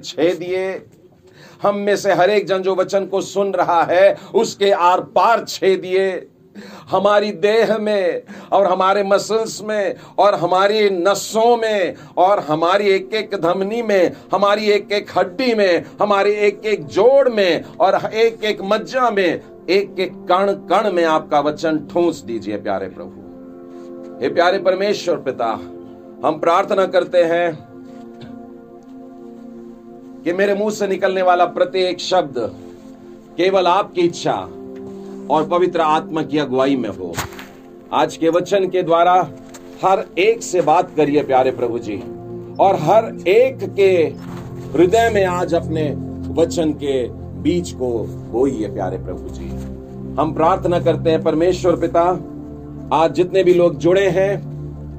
छेदिए हम में से हर एक जन जो वचन को सुन रहा है, उसके आर पार छेदिए हमारी देह में और हमारे मसल्स में और हमारी नसों में और हमारी एक एक धमनी में, हमारी एक एक हड्डी में, हमारी एक एक जोड़ में और एक एक मज्जा में एक एक कण कण में आपका वचन ठूंस दीजिए प्यारे प्रभु। हे प्यारे परमेश्वर पिता, हम प्रार्थना करते हैं कि मेरे मुँह से निकलने वाला प्रत्येक शब्द केवल आपकी इच्छा और पवित्र आत्मा की अगुवाई में हो। आज के वचन के द्वारा हर एक से बात करिए प्यारे प्रभु जी। और हर एक के हृदय में आज अपने वचन के बीज को बोइए प्यारे प्रभु जी। हम प्रार्थना करते हैं, परमेश्वर पिता, आज जितने भी लोग जुड़े हैं,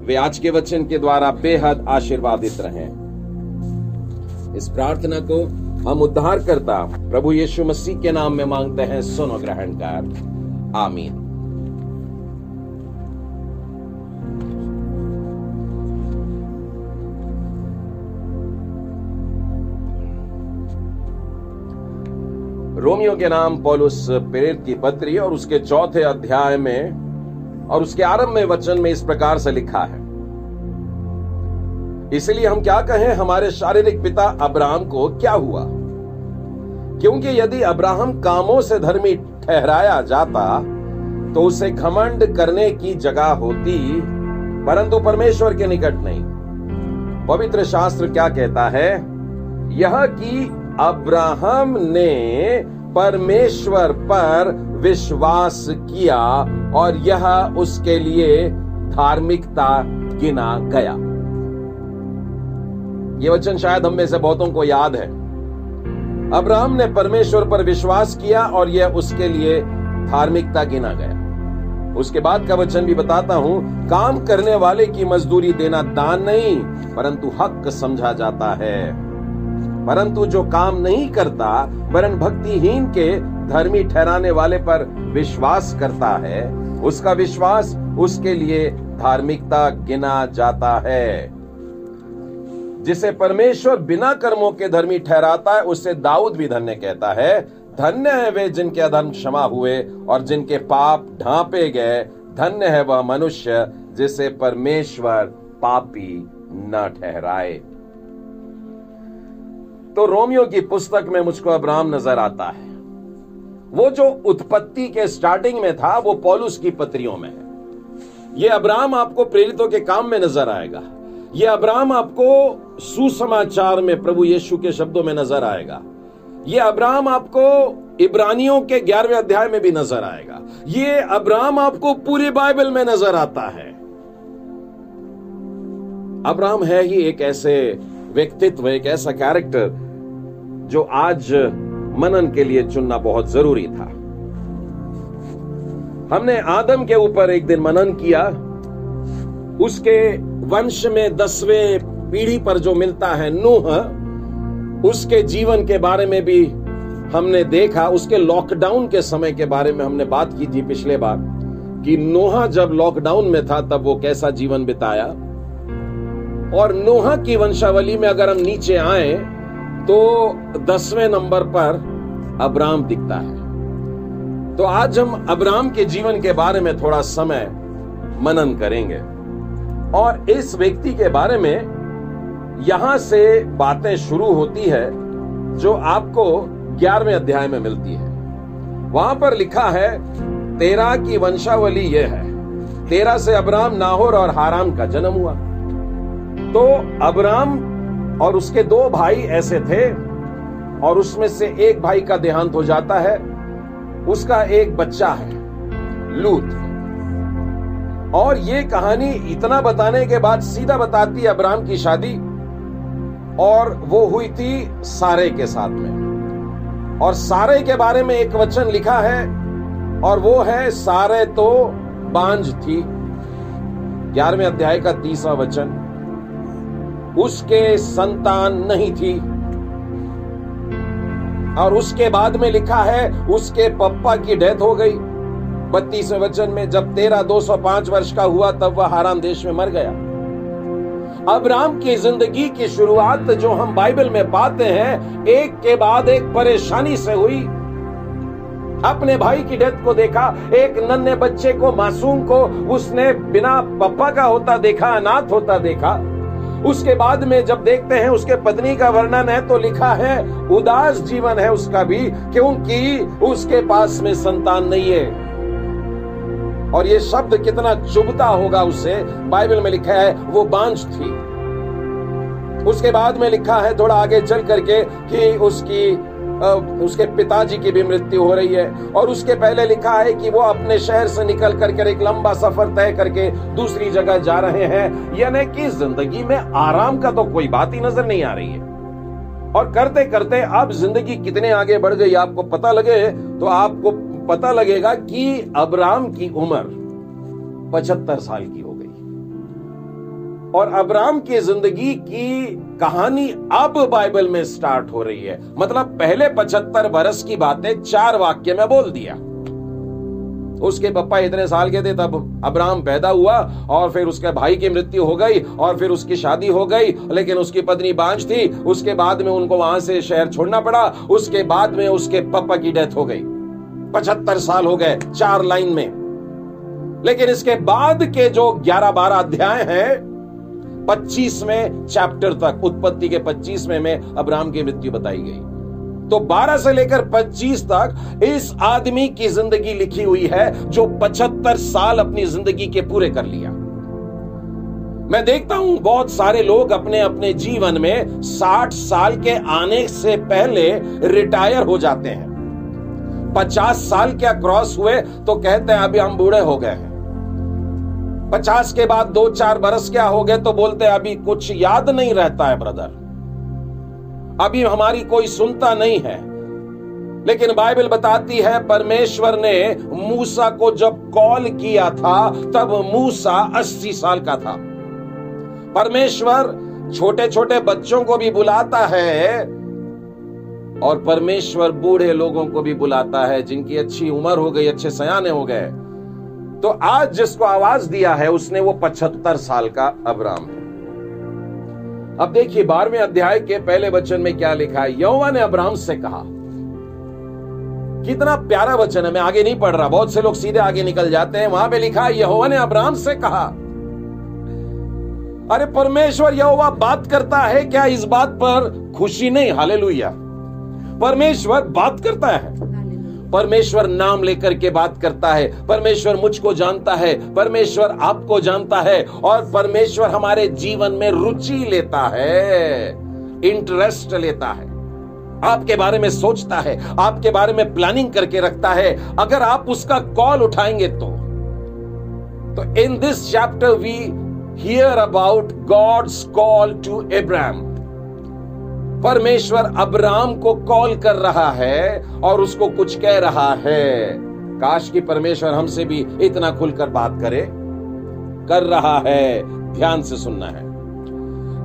वे आज के वचन के द्वारा बेहद आशीर्वादित रहें। इस प्रार्थना को हम उद्धार करता प्रभु यीशु मसीह के नाम में मांगते हैं, सुनो ग्रहण कर आमीन। रोमियो के नाम पौलुस प्रेरित की पत्री और उसके चौथे अध्याय में और उसके आरंभ में वचन में इस प्रकार से लिखा है। इसलिए हम क्या कहें, हमारे शारीरिक पिता अब्राहम को क्या हुआ? क्योंकि यदि अब्राहम कामों से धर्मी ठहराया जाता तो उसे घमंड करने की जगह होती, परंतु परमेश्वर के निकट नहीं। पवित्र शास्त्र क्या कहता है? यह कि अब्राहम ने परमेश्वर पर विश्वास किया और यह उसके लिए धार्मिकता गिना गया। ये वचन शायद हम में से बहुतों को याद है। अब्राहम ने परमेश्वर पर विश्वास किया और यह उसके लिए धार्मिकता गिना गया। उसके बाद का वचन भी बताता हूँ, काम करने वाले की मजदूरी देना दान नहीं, परंतु हक समझा जाता है। परंतु जो काम नहीं करता, वरन भक्तिहीन के धर्मी ठहराने वाले पर विश्वास करता है, उसका विश्वास उसके लिए धार्मिकता गिना जाता है। जिसे परमेश्वर बिना कर्मों के धर्मी ठहराता है उससे दाऊद भी धन्य कहता है। धन्य है वे जिनके अधर्म क्षमा हुए और जिनके पाप ढांपे गए। धन्य है वह मनुष्य जिसे परमेश्वर पापी न ठहराए। तो रोमियो की पुस्तक में मुझको अब्राहम नज़र आता है। वो जो उत्पत्ति के स्टार्टिंग में था, वो पॉलुस की पत्रियों में है। ये अब्राम आपको प्रेरितों के काम में नज़र आएगा। ये अब्राम आपको सुसमाचार में प्रभु यीशु के शब्दों में नज़र आएगा। ये अब्राहम आपको इब्रानियों के ग्यारहवें अध्याय में भी नज़र आएगा। ये अब्राहम आपको पूरी बाइबल में नज़र आता है। अब्राहम है ही एक ऐसे व्यक्तित्व, एक ऐसा कैरेक्टर जो आज मनन के लिए चुनना बहुत ज़रूरी था। हमने आदम के ऊपर एक दिन मनन किया। उसके वंश में दसवें पीढ़ी पर जो मिलता है नूह, उसके जीवन के बारे में भी हमने देखा। उसके लॉकडाउन के समय के बारे में हमने बात की थी पिछले बार, कि नोहा जब लॉकडाउन में था, तब वो कैसा जीवन बिताया। और नोहा की वंशावली में अगर हम नीचे आए तो दसवें नंबर पर अब्राम दिखता है। तो आज हम अब्राम के जीवन के बारे में थोड़ा समय मनन करेंगे। और इस व्यक्ति के बारे में यहाँ से बातें शुरू होती है, जो आपको ग्यारहवें अध्याय में मिलती है। वहाँ पर लिखा है, तेरा की वंशावली यह है। तेरा से अब्राम नाहोर और हाराम का जन्म हुआ। तो अब्राम और उसके दो भाई ऐसे थे, और उसमें से एक भाई का देहांत हो जाता है, उसका एक बच्चा है, लूत। और ये कहानी इतना बताने के बाद सीधा बताती है अब्राम की शादी और वो हुई थी सारे के साथ में। और सारे के बारे में एक वचन लिखा है, और वो है, सारे तो बांझ थी। ग्यारहवें अध्याय का तीसरा वचन, उसके संतान नहीं थी। और उसके बाद में लिखा है, उसके पप्पा की डेथ हो गई। बत्तीसवें वचन में, जब तेरा 205 वर्ष का हुआ, तब वह हाराम देश में मर गया। अब्राम की ज़िंदगी की शुरुआत जो हम बाइबल में पाते हैं, एक के बाद एक परेशानी से हुई। अपने भाई की डेथ को देखा, एक नन्हे बच्चे को, मासूम को, उसने बिना पप्पा का होता देखा, अनाथ होता देखा। उसके बाद में जब देखते हैं, उसके पत्नी का वर्णन है तो लिखा है, उदास जीवन है उसका भी, क्योंकि उसके पास में संतान नहीं है। और ये शब्द कितना चुभता होगा उसे बाइबल में लिखा है, वो बांझ थी। उसके बाद में लिखा है, थोड़ा आगे चल करके, कि उसकी उसके पिताजी की भी मृत्यु हो रही है। और उसके पहले लिखा है कि वो अपने शहर से निकल करके, एक लंबा सफ़र तय करके दूसरी जगह जा रहे हैं। यानी कि ज़िंदगी में आराम का तो कोई बात ही नज़र नहीं आ रही है। और करते करते अब ज़िंदगी कितने आगे बढ़ गई, आपको पता लगे तो आपको पता लगेगा कि अबराम की उम्र पचहत्तर साल की हो गई। और अबराम की ज़िंदगी की कहानी अब बाइबल में स्टार्ट हो रही है। मतलब पहले पचहत्तर बरस की बातें चार वाक्य में बोल दिया। उसके पप्पा इतने साल के थे, तब अब्राहम पैदा हुआ और फिर उसके भाई की मृत्यु हो गई और फिर उसकी शादी हो गई, लेकिन उसकी पत्नी बांझ थी। उसके बाद में उनको वहाँ से शहर छोड़ना पड़ा। उसके बाद में उसके पापा की डेथ हो गई। पचहत्तर साल हो गए चार लाइन में। लेकिन इसके बाद के जो ग्यारह बारह अध्याय हैं पच्चीसवें चैप्टर तक, उत्पत्ति के पच्चीसवें में अब्राहम की मृत्यु बताई गई। तो 12 से लेकर 25 तक इस आदमी की ज़िंदगी लिखी हुई है जो 75 साल अपनी ज़िंदगी के पूरे कर लिया। मैं देखता हूँ बहुत सारे लोग अपने अपने जीवन में 60 साल के आने से पहले रिटायर हो जाते हैं। 50 साल क्या क्रॉस हुए तो कहते हैं अभी हम बूढ़े हो गए हैं। पचास के बाद दो चार बरस क्या हो गए तो बोलते हैं, अभी कुछ याद नहीं रहता है ब्रदर अभी हमारी कोई सुनता नहीं है। लेकिन बाइबल बताती है, परमेश्वर ने मूसा को जब कॉल किया था, तब मूसा अस्सी साल का था। परमेश्वर छोटे छोटे बच्चों को भी बुलाता है और परमेश्वर बूढ़े लोगों को भी बुलाता है, जिनकी अच्छी उम्र हो गई, अच्छे सयाने हो गए। तो आज जिसको आवाज़ दिया है, उसने वो पचहत्तर साल का अब्राम है। अब देखिए, बारहवें अध्याय के पहले वचन में क्या लिखा है? यौवा ने अब्राम से कहा, कितना प्यारा वचन है, मैं आगे नहीं पढ़ रहा। बहुत से लोग सीधे आगे निकल जाते हैं। वहाँ पे लिखा यहोवा ने अब्राम से कहा, अरे परमेश्वर, यहोवा बात करता है क्या इस बात पर? खुशी नहीं हाले परमेश्वर बात करता है। परमेश्वर नाम लेकर के बात करता है। परमेश्वर मुझको जानता है। परमेश्वर आपको जानता है। और परमेश्वर हमारे जीवन में रुचि लेता है। इंटरेस्ट लेता है। आपके बारे में सोचता है। आपके बारे में प्लानिंग करके रखता है। अगर आप उसका कॉल उठाएँगे तो। तो in this chapter we hear about God's call to Abraham परमेश्वर अब्राम को कॉल कर रहा है और उसको कुछ कह रहा है। काश की परमेश्वर हमसे भी इतना खुलकर बात करे। कर रहा है। ध्यान से सुनना है।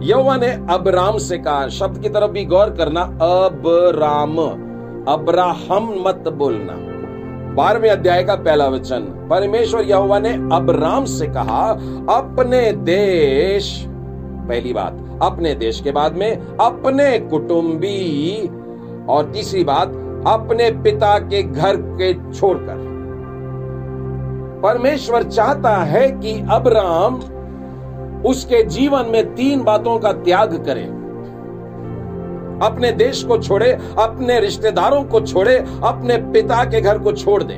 यौवा ने अबराम से कहा, शब्द की तरफ़ भी गौर करना अब राम अब्राहम मत बोलना। बारहवें अध्याय का पहला वचन। परमेश्वर यहोवा ने अबराम से कहा, अपने देश, पहली बात अपने देश के बाद में अपने कुटुंबी और तीसरी बात, अपने पिता के घर के छोड़कर। परमेश्वर चाहता है कि अब्राम उसके जीवन में तीन बातों का त्याग करे। अपने देश को छोड़े, अपने रिश्तेदारों को छोड़े, अपने पिता के घर को छोड़ दे।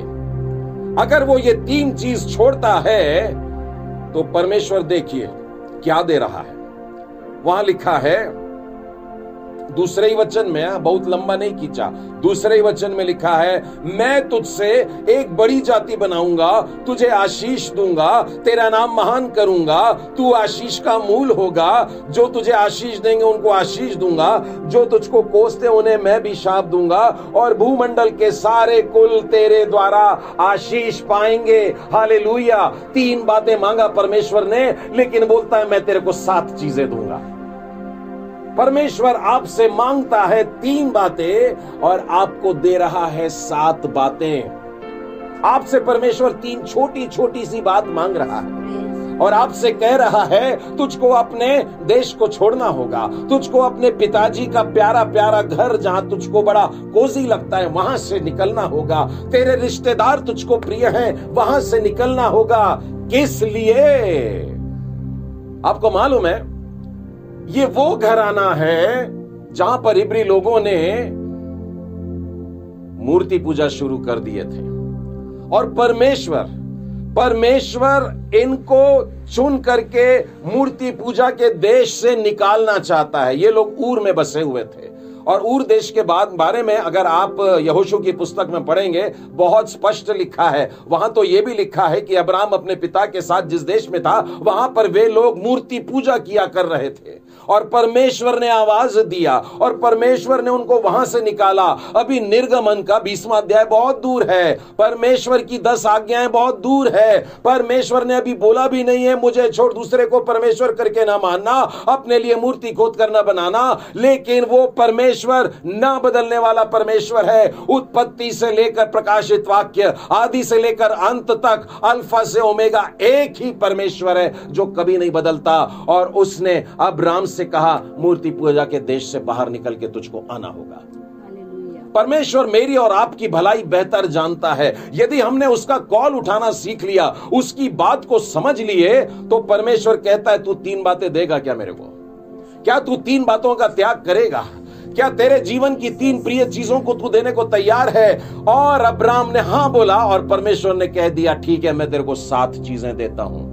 अगर वो ये तीन चीज़ छोड़ता है तो परमेश्वर देखिए, क्या दे रहा है। वहाँ लिखा है, दूसरे ही वचन में बहुत लंबा नहीं खींचा, दूसरे ही वचन में लिखा है, मैं तुझसे एक बड़ी जाति बनाऊँगा, तुझे आशीष दूँगा, तेरा नाम महान करूँगा, तू आशीष का मूल होगा, जो तुझे आशीष देंगे, उनको आशीष दूँगा, जो तुझको कोसते उन्हें मैं भी शाप दूँगा, और भूमंडल के सारे कुल तेरे द्वारा आशीष पाएँगे। हाले तीन बातें मांगा परमेश्वर ने, लेकिन बोलता है, मैं तेरे को सात चीज़ें दूँगा। परमेश्वर आपसे माँगता है तीन बातें और आपको दे रहा है सात बातें। आपसे परमेश्वर तीन छोटी छोटी सी बात मांग रहा है। और आपसे कह रहा है तुझको अपने देश को छोड़ना होगा। तुझको अपने पिताजी का प्यारा प्यारा घर जहाँ तुझको बड़ा कोजी लगता है वहाँ से निकलना होगा। तेरे रिश्तेदार तुझको प्रिय हैं वहाँ से निकलना होगा। किस लिए? आपको मालूम है ये वो घराना है जहाँ पर इबरी लोगों ने मूर्ति पूजा शुरू कर दिए थे। और परमेश्वर परमेश्वर इनको चुन करके मूर्ति पूजा के देश से निकालना चाहता है। ये लोग ऊर में बसे हुए थे। और उर देश के बाद बारे में अगर आप यहोशु की पुस्तक में पढ़ेंगे, बहुत स्पष्ट लिखा है। वहाँ तो यह भी लिखा है कि अब्राहम अपने पिता के साथ जिस देश में था, वहाँ पर वे लोग मूर्ति पूजा किया कर रहे थे। और परमेश्वर ने आवाज़ दिया और परमेश्वर ने उनको वहाँ से निकाला। अभी निर्गमन का बीसवा अध्याय बहुत दूर है। परमेश्वर की दस आज्ञाएँ बहुत दूर है। परमेश्वर ने अभी बोला भी नहीं है, मुझे छोड़ दूसरे को परमेश्वर करके ना मानना, अपने लिए मूर्ति खोद करना बनाना, लेकिन वो परमेश्वर ना बदलने वाला परमेश्वर है। उत्पत्ति से लेकर प्रकाशित वाक्य आदि से लेकर अंत तक अल्फ़ा से ओमेगा एक ही परमेश्वर है जो कभी नहीं बदलता। और उसने अब्राम से कहा मूर्ति पूजा के देश से बाहर निकल के तुझको आना होगा। परमेश्वर मेरी और आपकी भलाई बेहतर जानता है। यदि हमने उसका कॉल उठाना सीख लिया उसकी बात को समझ लिए तो परमेश्वर कहता है तू तीन बातें देगा क्या मेरे को? क्या तू तीन बातों का त्याग करेगा? क्या तेरे जीवन की तीन प्रिय चीज़ों को तू देने को तैयार है? और अब्राम ने हाँ बोला और परमेश्वर ने कह दिया, ठीक है, मैं तेरे को सात चीज़ें देता हूँ।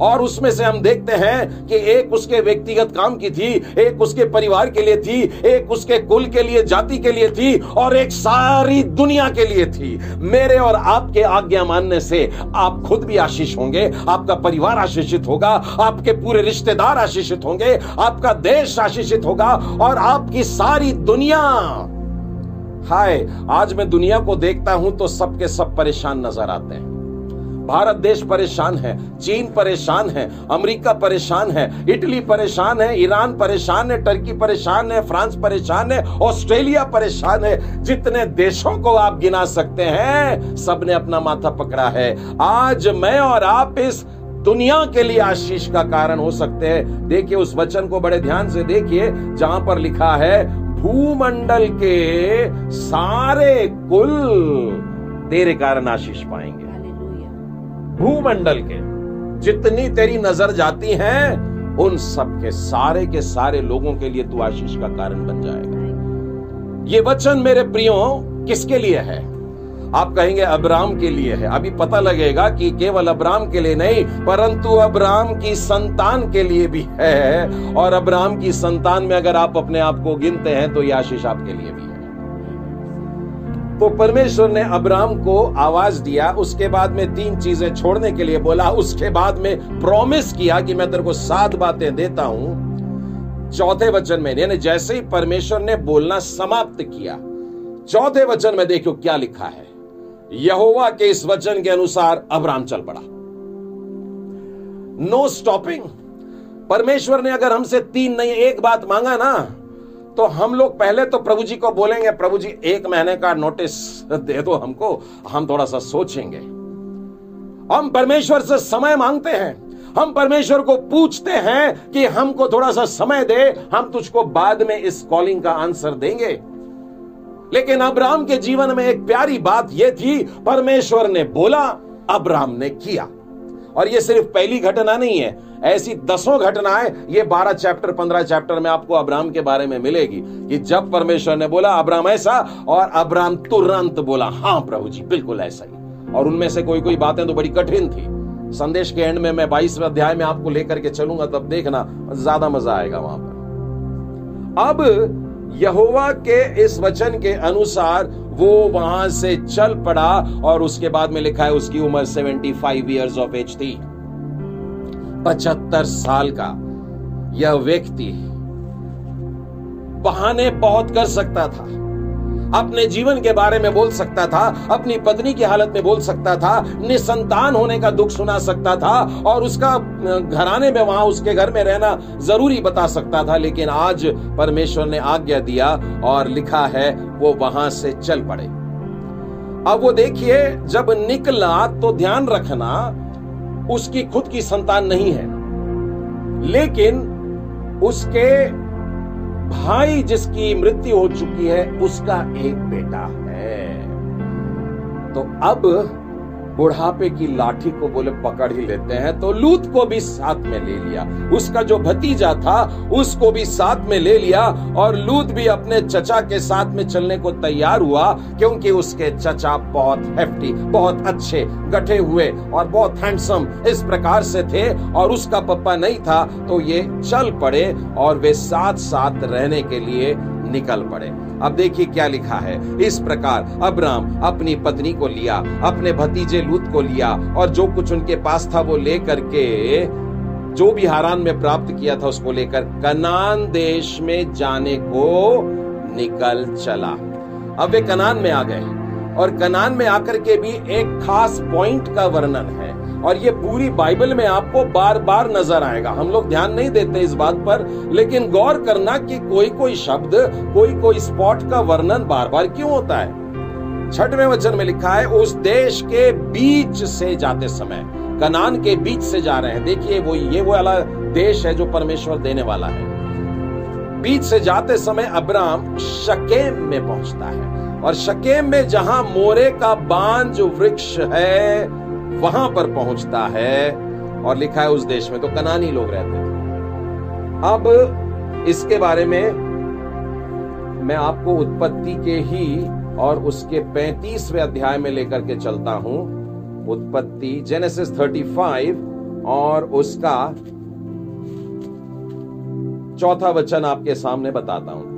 और उसमें से हम देखते हैं कि एक उसके व्यक्तिगत काम की थी, एक उसके परिवार के लिए थी, एक उसके कुल के लिए, जाति के लिए थी, और एक सारी दुनिया के लिए थी। मेरे और आपके आज्ञा मानने से आप खुद भी आशीष होंगे, आपका परिवार आशीषित होगा, आपके पूरे रिश्तेदार आशीषित होंगे, आपका देश आशीषित होगा, और आपकी सारी दुनिया। हाय, आज मैं दुनिया को देखता हूँ तो सबके सब परेशान नज़र आते हैं। भारत देश परेशान है, चीन परेशान है, अमेरिका परेशान है, इटली परेशान है, ईरान परेशान है, टर्की परेशान है, फ्रांस परेशान है, ऑस्ट्रेलिया परेशान है। जितने देशों को आप गिना सकते हैं, सबने अपना माथा पकड़ा है। आज मैं और आप इस दुनिया के लिए आशीष का कारण हो सकते हैं। देखिए, उस वचन को बड़े ध्यान से देखिए, जहाँ पर लिखा है, भूमंडल के सारे कुल तेरे कारण आशीष पाएँगे। भूमंडल के। जितनी तेरी नज़र जाती हैं, उन सब के सारे के सारे लोगों के लिए तू आशीष का कारण बन जाएगा। ये वचन मेरे प्रियो, किसके लिए है? आप कहेंगे, अब्राम के लिए है। अभी पता लगेगा कि केवल अब्राम के लिए नहीं, परंतु अब्राम की संतान के लिए भी है। और अब्राम की संतान में अगर आप अपने आप को गिनते हैं तो यह आशीष आपके लिए भी तो परमेश्वर ने अब्राम को आवाज़ दिया, उसके बाद में तीन चीज़ें छोड़ने के लिए बोला, उसके बाद में प्रॉमिस किया कि मैं तेरे को सात बातें देता हूँ। चौथे वचन में, यानी जैसे ही परमेश्वर ने बोलना समाप्त किया, चौथे वचन में देखो क्या लिखा है। यहोवा के इस वचन के अनुसार अब्राम चल पड़ा। नो स्टॉपिंग परमेश्वर ने अगर हमसे तीन नहीं, एक बात मांगा ना तो हम लोग पहले तो प्रभु जी को बोलेंगे, प्रभु जी, एक महीने का नोटिस दे दो हमको, हम थोड़ा सा सोचेंगे। हम परमेश्वर से समय मांगते हैं, हम परमेश्वर को पूछते हैं कि हमको थोड़ा सा समय दे, हम तुझको बाद में इस कॉलिंग का आंसर देंगे। लेकिन अब्राम के जीवन में एक प्यारी बात यह थी, परमेश्वर ने बोला अब्राम ने किया। और यह सिर्फ़ पहली घटना नहीं है ऐसी दसों घटनाएँ ये बारह चैप्टर पंद्रह चैप्टर में आपको अब्राम के बारे में मिलेगी कि जब परमेश्वर ने बोला अब्राम ऐसा? और अब्राम तुरंत बोला हाँ प्रभु जी, बिल्कुल ऐसा ही। और उनमें से कोई कोई बातें तो बड़ी कठिन थी। संदेश के एंड में मैं बाईसवें अध्याय में आपको लेकर के चलूँगा, तब देखना, ज़्यादा मज़ा आएगा वहाँ पर। अब यहोवा के इस वचन के अनुसार वो वहाँ से चल पड़ा और उसके बाद में लिखा है, उसकी उम्र 75 इयर्स ऑफ़ एज थी। पचहत्तर साल का यह व्यक्ति बहाने बहुत कर सकता था। अपने जीवन के बारे में बोल सकता था, अपनी पत्नी की हालत में बोल सकता था, निसंतान होने का दुख सुना सकता था और उसका घराने में वहाँ उसके घर में रहना ज़रूरी बता सकता था, लेकिन आज परमेश्वर ने आज्ञा दिया और लिखा है, वो वहाँ से चल पड़े। अब वो देखिए, जब निकला तो ध्यान रखना उसकी खुद की संतान नहीं है। लेकिन उसके भाई जिसकी मृत्यु हो चुकी है, उसका एक बेटा है। तो अब बुढ़ापे की लाठी को बोले, पकड़ ही लेते हैं। तो लूत को भी साथ में ले लिया। उसका जो भतीजा था, उसको भी साथ में ले लिया और लूत भी अपने चचा के साथ में चलने को तैयार हुआ, क्योंकि उसके चचा बहुत हेफ्टी बहुत अच्छे, गठे हुए और बहुत हैंडसम इस प्रकार से थे और उसका पप्पा नहीं था तो ये चल पड़े और वे साथ साथ रहने के लिए निकल पड़े। अब देखिए क्या लिखा है। इस प्रकार अब्राम अपनी पत्नी को लिया, अपने भतीजे लूत को लिया और जो कुछ उनके पास था वो लेकर के, जो भी हारान में प्राप्त किया था उसको लेकर कनान देश में जाने को निकल चला। अब वे कनान में आ गए और कनान में आकर के भी एक खास पॉइंट का वर्णन है। और ये पूरी बाइबल में आपको बार बार नज़र आएगा। हम लोग ध्यान नहीं देते इस बात पर, लेकिन गौर करना कि कोई कोई शब्द कोई कोई स्पॉट का वर्णन बार बार क्यों होता है? छठवें वचन में लिखा है, उस देश के बीच से जाते समय, कनान के बीच से जा रहे हैं। देखिए, वो ये वो वाला देश है जो परमेश्वर देने वाला है। बीच से जाते समय अब्राम शकेम में पहुँचता है। और शकेम में जहाँ मोरे का बांझ वृक्ष है वहाँ पर पहुँचता है और लिखा है उस देश में तो कनानी लोग रहते थे। अब इसके बारे में मैं आपको उत्पत्ति के ही और उसके पैंतीसवें अध्याय में लेकर के चलता हूँ। उत्पत्ति जेनेसिस 35 और उसका चौथा वचन आपके सामने बताता हूँ।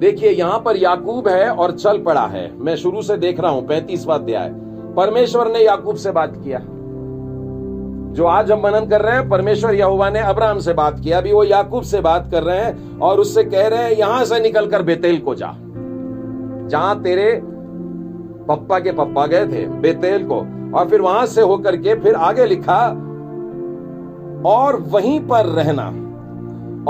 देखिए, यहाँ पर याकूब है और चल पड़ा है। मैं शुरू से देख रहा हूँ, पैंतीसवा अध्याय। परमेश्वर ने याकूब से बात किया। जो आज हम मनन कर रहे हैं, परमेश्वर यहुवा ने अब्राहम से बात किया। अभी वो याकूब से बात कर रहे हैं और उससे कह रहे हैं, यहाँ से निकलकर बेतेल को जा। जहाँ तेरे पप्पा के पप्पा गए थे, बेतेल को। और फिर वहाँ से होकर के फिर आगे लिखा, और वहीं पर रहना।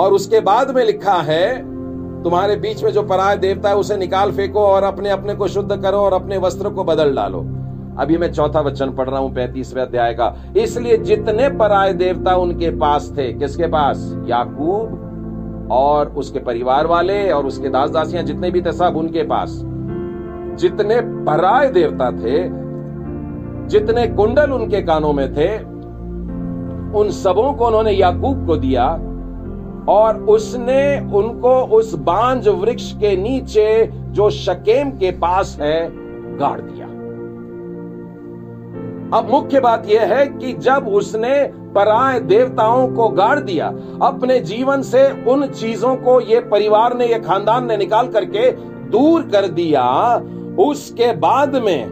और उसके बाद में लिखा है, तुम्हारे बीच में जो पराय देवता है, उसे निकाल फेंको और अपने अपने को शुद्ध करो और अपने वस्त्र को बदल डालो। अभी मैं चौथा वचन पढ़ रहा हूँ, पैंतीसवें अध्याय का। इसलिए जितने पराय देवता उनके पास थे, किसके पास? याकूब और उसके परिवार वाले और उसके दास दासियाँ जितने भी थे, सब उनके पास। जितने पराय देवता थे, जितने कुंडल उनके कानों में थे, उन सबों को उन्होंने याकूब को दिया और उसने उनको उस बांझ वृक्ष के नीचे, जो शकेम के पास है, गाड़ दिया। अब मुख्य बात यह है कि जब उसने पराय देवताओं को गाड़ दिया, अपने जीवन से उन चीज़ों को ये परिवार ने, ये खानदान ने निकाल करके दूर कर दिया, उसके बाद में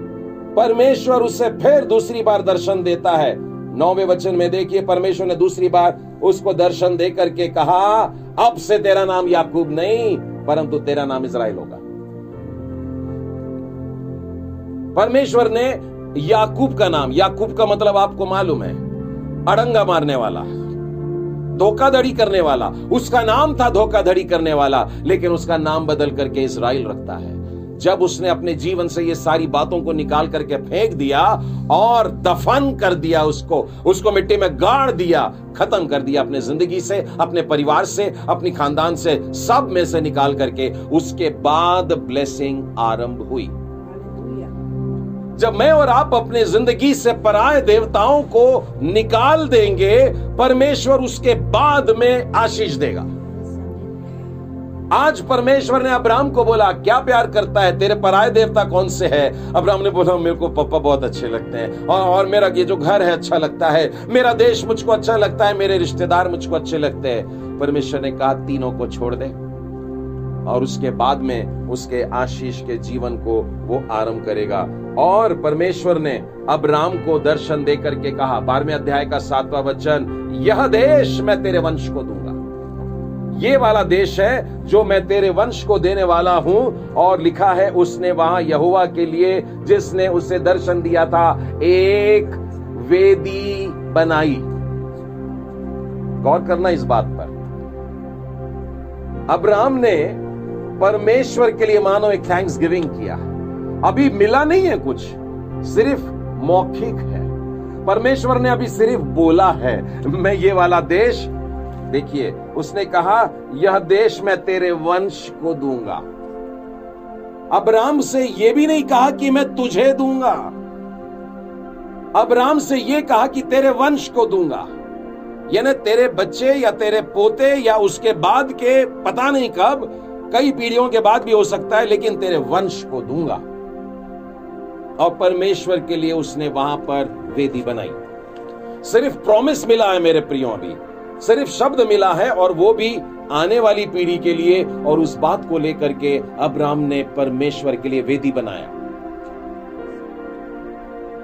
परमेश्वर उसे फिर दूसरी बार दर्शन देता है। नौवे वचन में देखिए, परमेश्वर ने दूसरी बार उसको दर्शन दे करके कहा, अब से तेरा नाम याकूब नहीं, परंतु तेरा नाम इसराइल होगा। परमेश्वर ने याकूब का नाम, याकूब का मतलब आपको मालूम है? अड़ंगा मारने वाला, धोखाधड़ी करने वाला, उसका नाम था धोखाधड़ी करने वाला, लेकिन उसका नाम बदल करके इसराइल रखता है। जब उसने अपने जीवन से ये सारी बातों को निकाल करके फेंक दिया और दफन कर दिया उसको उसको मिट्टी में गाड़ दिया, खत्म कर दिया अपने ज़िंदगी से, अपने परिवार से, अपनी खानदान से, सब में से निकाल करके, उसके बाद ब्लेसिंग आरंभ हुई। जब मैं और आप अपने ज़िंदगी से पराय देवताओं को निकाल देंगे परमेश्वर उसके बाद में आशीष देगा। आज परमेश्वर ने अब्राहम को बोला क्या प्यार करता है? तेरे पराय देवता कौन से है? अब्राहम ने बोला मेरे को पप्पा बहुत अच्छे लगते हैं। और, और मेरा ये जो घर है अच्छा लगता है। मेरा देश मुझको अच्छा लगता है मेरे रिश्तेदार मुझको अच्छे लगते हैं। परमेश्वर ने कहा तीनों को छोड़ दे। और उसके बाद में उसके आशीष के जीवन को वो आरंभ करेगा। और परमेश्वर ने अब्राम को दर्शन देकर के कहा, बारहवें अध्याय का सातवां वचन, यह देश मैं तेरे वंश को दूँगा। ये वाला देश है जो मैं तेरे वंश को देने वाला हूँ, और लिखा है, उसने वहाँ यहुआ के लिए जिसने उसे दर्शन दिया था, एक वेदी बनाई। गौर करना इस बात पर। अब्राहम ने परमेश्वर के लिए मानो एक थैंक्स गिविंग किया। अभी मिला नहीं है कुछ, सिर्फ़ मौखिक है। परमेश्वर ने अभी सिर्फ़ बोला है, मैं ये वाला देश, देखिए, उसने कहा, यह देश मैं तेरे वंश को दूँगा। अब्राम से यह भी नहीं कहा कि मैं तुझे दूँगा। अब्राम से यह कहा कि तेरे वंश को दूँगा। यानी तेरे बच्चे या तेरे पोते या उसके बाद के, पता नहीं कब, कई पीढ़ियों के बाद भी हो सकता है, लेकिन तेरे वंश को दूँगा। और परमेश्वर के लिए उसने वहाँ पर वेदी बनाई। सिर्फ़ प्रॉमिस मिला है मेरे प्रियो अभी। सिर्फ़ शब्द मिला है और वो भी आने वाली पीढ़ी के लिए और उस बात को लेकर के अब्राम ने परमेश्वर के लिए वेदी बनाया।